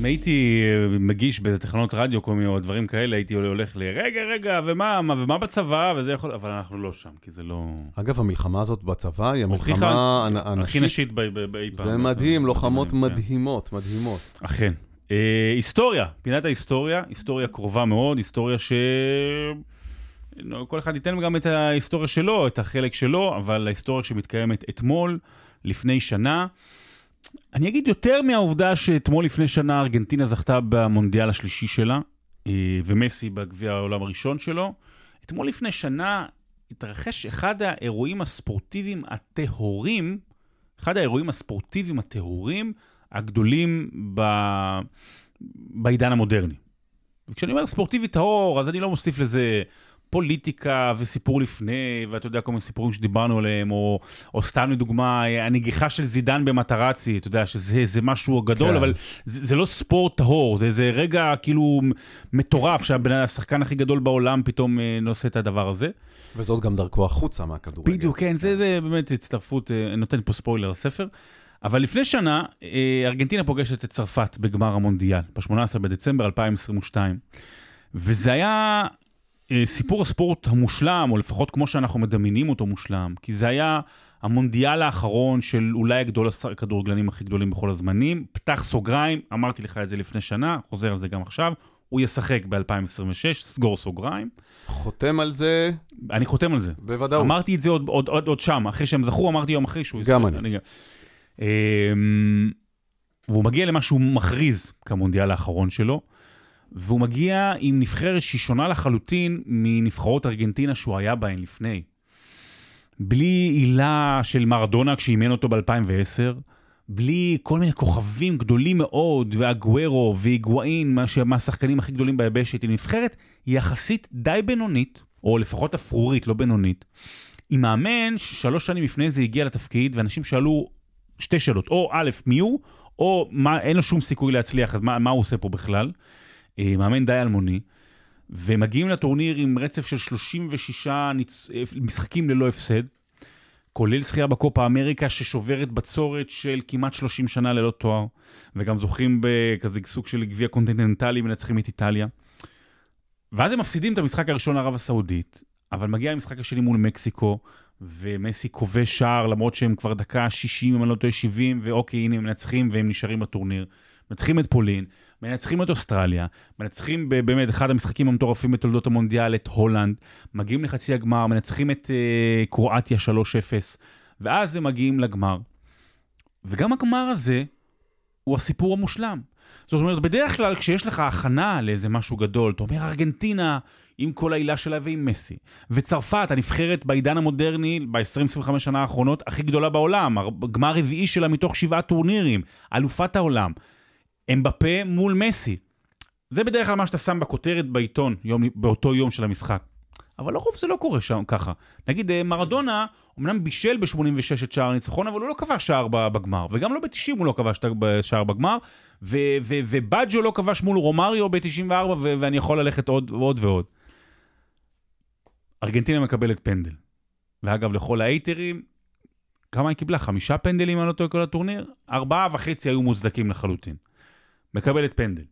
אם הייתי מגיש באיזה תחנות רדיו כל מיני או דברים כאלה, הייתי הולך לרגע, רגע, ומה, מה, ומה בצבא, וזה יכול, אבל אנחנו לא שם, כי זה לא... אגב, המלחמה הזאת בצבא היא המלחמה הנ- הכי הנשית. נשית באי פעם. זה מדהים, לוחמות כן. מדהימות, מדהימות. אכן. אה, היסטוריה, פינת ההיסטוריה, היסטוריה קרובה מאוד, היסטוריה ש... כל אחד ייתן גם את ההיסטוריה שלו, את החלק שלו, אבל ההיסטוריה שמתקיימת אתמול, לפני שנה. אני אגיד יותר מהעובדה שאתמול לפני שנה ארגנטינה זכתה במונדיאל השלישי שלה, אה, ומסי בגביע העולם הראשון שלו. אתמול לפני שנה התרחש אחד האירועים הספורטיביים הטהורים, אחד האירועים הספורטיביים הטהורים הגדולים ב... בעידן המודרני. וכשאני אומר ספורטיבי טהור, אז אני לא מוסיף לזה פוליטיקה וסיפור לפני, ואתה יודע, כל מיני סיפורים שדיברנו עליהם, או, או סתם לדוגמה, הנגיחה של זידן במטרצי, אתה יודע, שזה זה משהו גדול, כן. כן. אבל זה, זה לא ספורט טהור, זה, זה רגע כאילו מטורף, שהשחקן הכי גדול בעולם פתאום אה, נושא את הדבר הזה. וזאת גם דרכו החוצה מהכדורגל. בדיוק, כן, זה, זה באמת הצטרפות, אה, נותן פה ספוילר לספר. אבל לפני שנה, אה, ארגנטינה פוגשת את צרפת בגמר המונדיאל, ב-18 בדצמבר 2022. וזה היה סיפור הספורט המושלם, או לפחות כמו שאנחנו מדמיינים אותו מושלם, כי זה היה המונדיאל האחרון של אולי הגדול הכדורגלנים הכי גדולים בכל הזמנים. פתח סוגריים, אמרתי לך את זה לפני שנה, חוזר על זה גם עכשיו, הוא ישחק ב-2026, סגור סוגריים. חותם על זה אני חותם על זה. בוודאות. אמרתי את זה עוד, עוד, עוד, עוד שם, אחרי שהם זכו, אמרתי יום אחרי שהוא... גם יזכה. אני. אמ, והוא מגיע למה שהוא מכריז כמונדיאל האחרון שלו, והוא מגיע עם נבחרת שהיא שונה לחלוטין מנבחרות ארגנטינה שהוא היה בהן לפני. בלי עילה של מרדונה כשאימן אותו ב-2010, בלי כל מיני כוכבים גדולים מאוד, ואגוורו והיגואין, מה מהשחקנים הכי גדולים ביבשת, היא נבחרת יחסית די בינונית, או לפחות אפרורית, לא בינונית. עם מאמן ששלוש שנים לפני זה הגיע לתפקיד, ואנשים שאלו שתי שאלות, או א', מי הוא, או מה, אין לו שום סיכוי להצליח, אז מה, מה הוא עושה פה בכלל? אה, מאמן די אלמוני. ומגיעים לטורניר עם רצף של 36 ניצ... אה, משחקים ללא הפסד, כולל זכייה בקופה אמריקה ששוברת בצורת של כמעט 30 שנה ללא תואר, וגם זוכים בכזה סוג של גביע קונטיננטלי, מנצחים את איטליה. ואז הם מפסידים את המשחק הראשון לערב הסעודית, אבל מגיע המשחק השני מול מקסיקו, ומסי כובש שער למרות שהם כבר דקה 60, אם אני לא טועה 70, ואוקיי, הנה הם מנצחים והם נשארים בטורניר. מנצחים את פולין, מנצחים את אוסטרליה, מנצחים באמת אחד המשחקים המטורפים בתולדות המונדיאל, את הולנד, מגיעים לחצי הגמר, מנצחים את uh, קרואטיה 3-0, ואז הם מגיעים לגמר. וגם הגמר הזה הוא הסיפור המושלם. זאת אומרת, בדרך כלל כשיש לך הכנה לאיזה משהו גדול, אתה אומר ארגנטינה עם כל העילה שלה ועם מסי, וצרפת, הנבחרת בעידן המודרני, ב-20-25 שנה האחרונות, הכי גדולה בעולם, גמר רביעי שלה מתוך שבעה טורנירים, אלופת העולם. אמבפה מול מסי. זה בדרך כלל מה שאתה שם בכותרת בעיתון, יום, באותו יום של המשחק. אבל לרוב זה לא קורה שם ככה. נגיד אה, מרדונה אמנם בישל ב-86 את שער הניצחון, אבל הוא לא כבש שער בגמר, וגם לא ב-90 הוא לא כבש שער בגמר, ובאג'ו לא כבש מול רומריו ב-94, ואני יכול ללכת עוד ועוד ועוד. ארגנטינה מקבלת פנדל. ואגב, לכל האייטרים, כמה היא קיבלה? חמישה פנדלים על אותו כל הטורניר? ארבעה וחצי היו מוצדקים לחלוטין. מקבלת פנדל.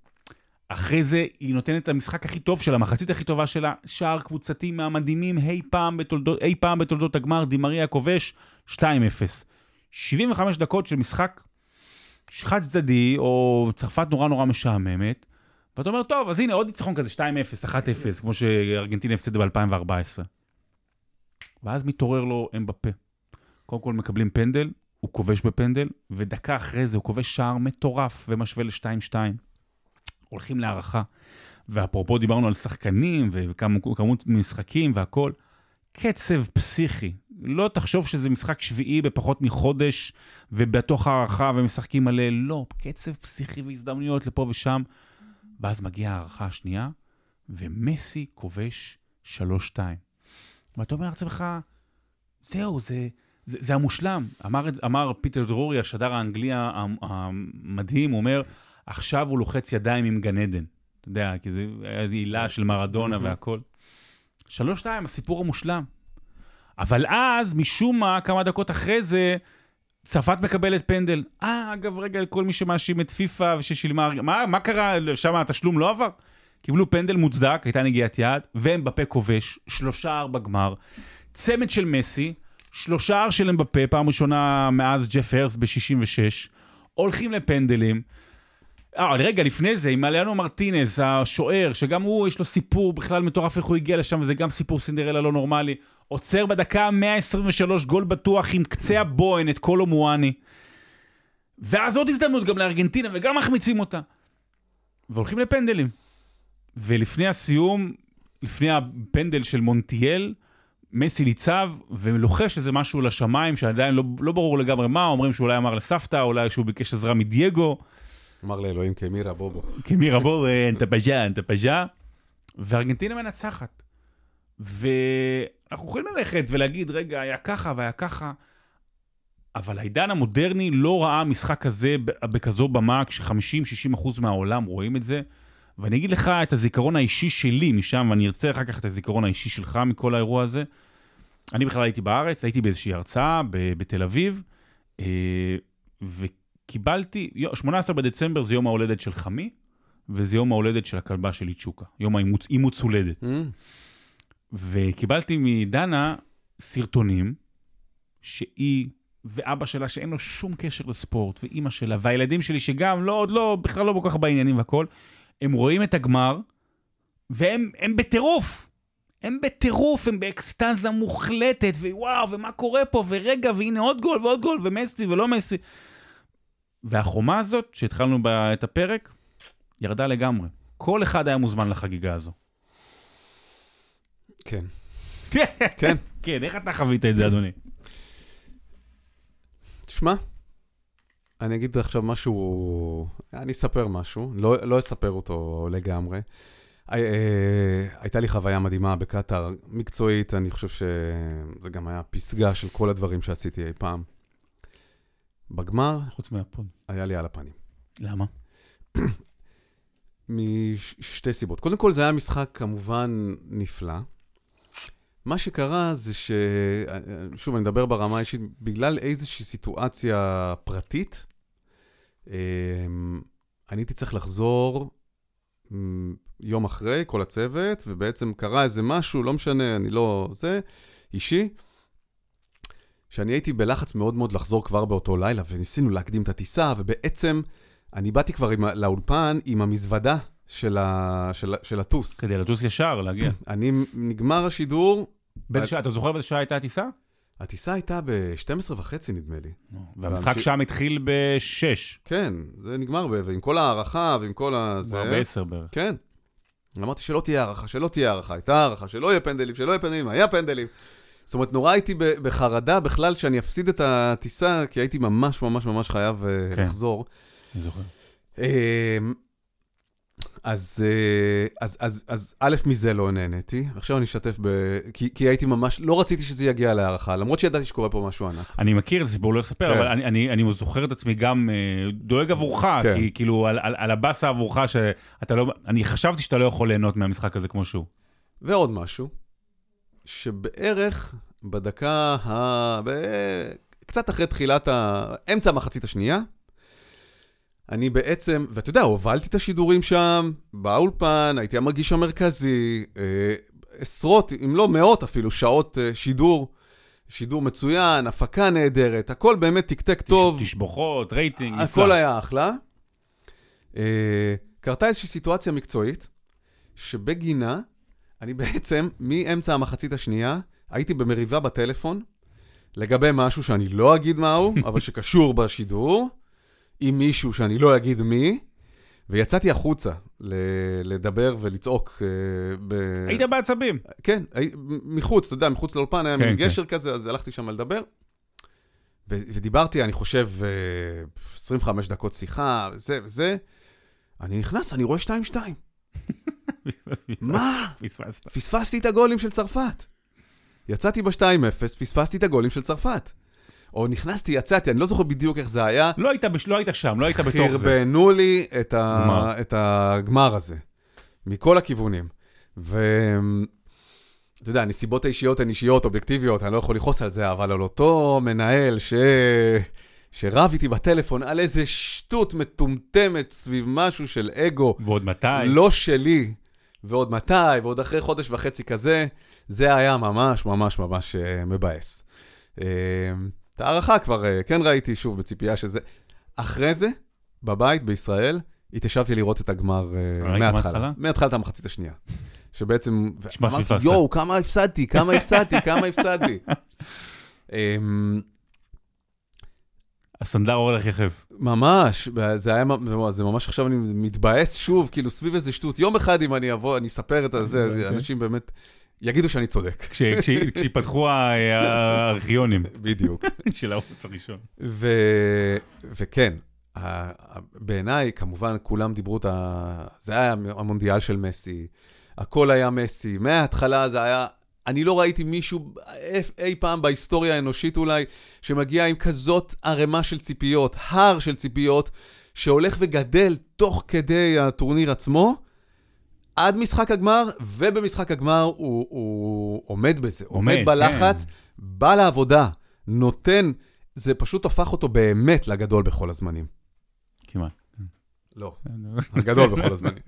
אחרי זה היא נותנת את המשחק הכי טוב שלה, המחצית הכי טובה שלה, שער קבוצתי מהמדהימים אי פעם בתולדות, אי פעם בתולדות הגמר, דימריה כובש 2-0. 75 דקות של משחק חד צדדי, או צרפת נורא נורא משעממת, ואתה אומר, טוב, אז הנה עוד ניצחון כזה, 2-0, 1-0, כמו שארגנטינה הפסידה ב-2014. ואז מתעורר לו אמבפה. קודם כל מקבלים פנדל, הוא כובש בפנדל, ודקה אחרי זה הוא כובש שער מטורף ומשווה ל-2-2. הולכים להערכה. ואפרופו דיברנו על שחקנים וכמות משחקים והכול, קצב פסיכי. לא תחשוב שזה משחק שביעי בפחות מחודש ובתוך הערכה ומשחקים מלא, לא, קצב פסיכי והזדמנויות לפה ושם. ואז מגיעה ההערכה השנייה, ומסי כובש 3-2. ואתה אומר לעצמך, זהו, זה, זה, זה המושלם. אמר, אמר פיטר דרורי, השדר האנגלי המדהים, הוא אומר, עכשיו הוא לוחץ ידיים עם גן עדן. אתה יודע, כי זו עילה של מרדונה והכל. שלוש שתיים, הסיפור המושלם. אבל אז, משום מה, כמה דקות אחרי זה, צרפת מקבלת פנדל. אה, אגב, רגע, כל מי שמאשים את פיפא וששילמה... מה, מה קרה? שם התשלום לא עבר? קיבלו פנדל מוצדק, הייתה נגיעת יד, והם בפה כובש, שלושה ארבע גמר. צמד של מסי, שלושה אר של אמבפה, פעם ראשונה מאז ג'ף הרס ב-66, הולכים לפנדלים. אה, רגע, לפני זה, עם אליאנו מרטינס, השוער, שגם הוא, יש לו סיפור בכלל מטורף איך הוא הגיע לשם, וזה גם סיפור סינדרלה לא נורמלי. עוצר בדקה 123 גול בטוח עם קצה הבוהן את קולו מואני. ואז עוד הזדמנות גם לארגנטינה, וגם מחמיצים אותה. והולכים לפנדלים. ולפני הסיום, לפני הפנדל של מונטיאל, מסי ניצב ולוחש איזה משהו לשמיים שעדיין לא, לא ברור לגמרי מה, אומרים שאולי אמר לסבתא, אולי שהוא ביקש עזרה מדייגו. אמר לאלוהים כמירה בובו. כמירה בובו, אנטה פז'ה, אנטה פז'ה. וארגנטינה מנצחת. ואנחנו יכולים ללכת ולהגיד, רגע, היה ככה והיה ככה, אבל העידן המודרני לא ראה משחק כזה בכזו במה, כש-50-60% מהעולם רואים את זה. ואני אגיד לך את הזיכרון האישי שלי משם, ואני ארצה אחר כך את הזיכרון האישי שלך מכל האירוע הזה. אני בכלל הייתי בארץ, הייתי באיזושהי הרצאה בתל אביב, אה, וקיבלתי, 18 בדצמבר זה יום ההולדת של חמי, וזה יום ההולדת של הכלבה שלי צ'וקה, יום האימוץ, אימוץ הולדת. Mm. וקיבלתי מדנה סרטונים, שהיא ואבא שלה, שאין לו שום קשר לספורט, ואימא שלה, והילדים שלי, שגם לא, עוד לא, בכלל לא כל כך בעניינים והכול, הם רואים את הגמר, והם בטירוף. הם בטירוף, הם באקסטזה מוחלטת, ווואו, ומה קורה פה, ורגע, והנה עוד גול ועוד גול, ומסי ולא מסי. והחומה הזאת, שהתחלנו בה את הפרק, ירדה לגמרי. כל אחד היה מוזמן לחגיגה הזו. כן. (laughs) כן. כן, איך אתה חווית את זה, אדוני? תשמע, אני אגיד עכשיו משהו, אני אספר משהו, לא, לא אספר אותו לגמרי. הי- אה, הייתה לי חוויה מדהימה בקטאר, מקצועית, אני חושב שזה גם היה פסגה של כל הדברים שעשיתי אי פעם. בגמר חוץ מהפוד. היה לי על הפנים. למה? (clears throat) משתי סיבות. קודם כל, זה היה משחק כמובן נפלא. מה שקרה זה ש... שוב, אני מדבר ברמה האישית, בגלל איזושהי סיטואציה פרטית, אני הייתי צריך לחזור אמ, יום אחרי, כל הצוות, ובעצם קרה איזה משהו, לא משנה, אני לא... זה, אישי, שאני הייתי בלחץ מאוד מאוד לחזור כבר באותו לילה, וניסינו להקדים את הטיסה, ובעצם אני באתי כבר עם, לאולפן עם המזוודה של, ה, של, של הטוס. כדי לטוס ישר, להגיע. אני, נגמר השידור, באיזה שעה, אתה זוכר באיזה שעה הייתה הטיסה? הטיסה הייתה ב-12 וחצי נדמה לי. והמשחק שם התחיל ב-6. כן, זה נגמר, ועם כל ההערכה ועם כל ה... זה... ב-10 בערך. כן. אמרתי שלא תהיה הערכה, שלא תהיה הערכה. הייתה הערכה, שלא יהיה פנדלים, שלא יהיה פנדלים, היה פנדלים. זאת אומרת, נורא הייתי בחרדה בכלל שאני אפסיד את הטיסה, כי הייתי ממש ממש ממש חייב אה, כן. לחזור. אני זוכר. אז, אה, אז, אז, אז א', מזה לא נהניתי. עכשיו אני אשתף ב... כי, כי הייתי ממש, לא רציתי שזה יגיע להערכה, למרות שידעתי שקורה פה משהו ענק. אני מכיר את הסיפור, לא אספר, כן. אבל אני, אני, אני זוכר את עצמי גם אה, דואג עבורך, כן. כי כאילו על, על, על הבאסה עבורך, שאתה לא, אני חשבתי שאתה לא יכול ליהנות מהמשחק הזה כמו שהוא. ועוד משהו, שבערך בדקה ה... ב... קצת אחרי תחילת ה... אמצע המחצית השנייה, אני בעצם, ואתה יודע, הובלתי את השידורים שם, באולפן, הייתי המגיש המרכזי, אה, עשרות, אם לא מאות אפילו, שעות אה, שידור, שידור מצוין, הפקה נהדרת, הכל באמת תקתק טוב. תשבוכות, רייטינג, נפלא. הכל היה אחלה. אה, קרתה איזושהי סיטואציה מקצועית, שבגינה, אני בעצם, מאמצע המחצית השנייה, הייתי במריבה בטלפון, לגבי משהו שאני לא אגיד מהו, (laughs) אבל שקשור בשידור, עם מישהו שאני לא אגיד מי, ויצאתי החוצה ל- לדבר ולצעוק. אה, ב... היית בעצבים. כן, מחוץ, אתה יודע, מחוץ לאולפן היה כן, מין כן. גשר כזה, אז הלכתי שם לדבר. ודיברתי, אני חושב, אה, 25 דקות שיחה, וזה וזה. אני נכנס, אני רואה 2-2. (laughs) מה? פספסת. פספסתי את הגולים של צרפת. יצאתי ב-2-0, פספסתי את הגולים של צרפת. או נכנסתי, יצאתי, אני לא זוכר בדיוק איך זה היה. לא היית, בש- לא היית שם, לא היית בתוך זה. חרבנו לי את, ה... את הגמר הזה, מכל הכיוונים. ואתה יודע, הנסיבות האישיות הן אישיות, אובייקטיביות, אני לא יכול לכעוס על זה, אבל על אותו מנהל ש... שרב איתי בטלפון על איזה שטות מטומטמת סביב משהו של אגו, ועוד מתי? לא שלי, ועוד מתי, ועוד אחרי חודש וחצי כזה, זה היה ממש ממש ממש אה, מבאס. אה, את ההערכה כבר אה, כן ראיתי, שוב, בציפייה שזה... אחרי זה, בבית בישראל, התיישבתי לראות את הגמר אה, מההתחלה. מההתחלה? מהתחלת המחצית השנייה. שבעצם, אמרתי. יואו, כמה הפסדתי, כמה הפסדתי, כמה הפסדתי. (laughs) אמ, הסנדר הולך יחף. ממש, זה היה, זה ממש עכשיו אני מתבאס שוב, כאילו סביב איזה שטות. יום אחד אם אני אבוא, אני אספר את זה, אוקיי. אנשים באמת יגידו שאני צודק. כש- כש- כשיפתחו הארכיונים בדיוק. (laughs) של הערוץ הראשון. וכן, בעיניי, כמובן, כולם דיברו את ה... זה היה המונדיאל של מסי, הכל היה מסי, מההתחלה זה היה... אני לא ראיתי מישהו אי פעם בהיסטוריה האנושית אולי, שמגיע עם כזאת ערימה של ציפיות, הר של ציפיות, שהולך וגדל תוך כדי הטורניר עצמו, עד משחק הגמר, ובמשחק הגמר הוא, הוא עומד בזה, עומד, עומד, בלחץ, כן. בא לעבודה, נותן, זה פשוט הפך אותו באמת לגדול בכל הזמנים. כמעט. לא, (laughs) הגדול בכל הזמנים.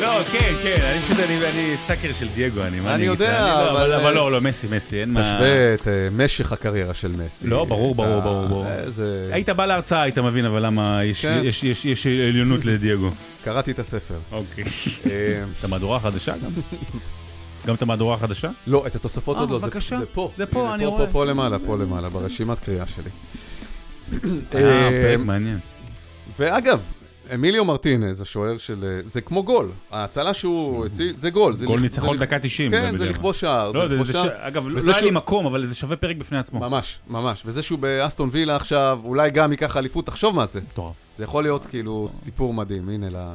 לא, כן, כן, אני פשוט, אני סאקר של דייגו, אני אני? יודע, לא, אבל- אבל לא, לא, מסי, מסי, אין מה... תשווה את אה, משך הקריירה של מסי. לא, ברור, ברור, ברור. היית בא להרצאה, היית מבין, אבל למה יש- כן. יש- יש יש עליונות לדייגו. קראתי את הספר. אוקיי. אה, את המהדורה החדשה גם? גם את המהדורה החדשה? לא, את התוספות אה, עוד לא, זה- פה. זה פה, אני רואה. פה, למעלה, פה למעלה, ברשימת קריאה שלי. אה, אה, פרק מעניין. ואגב, אמיליו מרטינז, השוער של... אה, זה כמו גול. ההצלה שהוא הציל, זה גול. גול ניצחון דקה 90. כן, זה. לכבוש שער. לא, זה שער. אגב, לא היה לי מקום, אבל זה שווה פרק בפני עצמו. ממש, ממש. וזה שהוא באסטון וילה עכשיו, אולי גם ייקח אליפות, תחשוב מה זה. מטורף. זה יכול להיות כאילו סיפור מדהים, הנה, ל-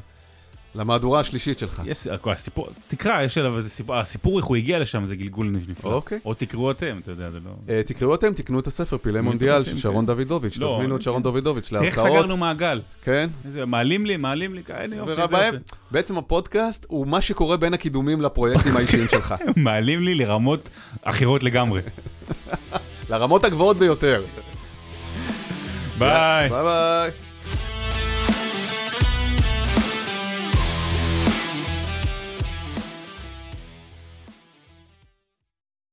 למהדורה השלישית שלך. יש, הכל, הסיפור, תקרא, יש עליו איזה סיפור, הסיפור איך הוא הגיע לשם זה גלגול נפלא. אוקיי. או תקראו אתם, אתה יודע, זה לא... אה, תקראו אתם, תקנו את הספר פילי מונדיאל של עושים, שרון כן. דוידוביץ', לא, תזמינו את שרון כן. דוידוביץ' תראה איך להרצאות. סגרנו מעגל. כן. מעלים לי, מעלים לי, הנה יופי, יופי. בעצם הפודקאסט הוא מה שקורה בין הקידומים לפרויקטים האישיים (laughs) שלך. מעלים לי לרמות אחרות לגמרי. לרמות הגבוהות ביותר. ביי. ביי ביי.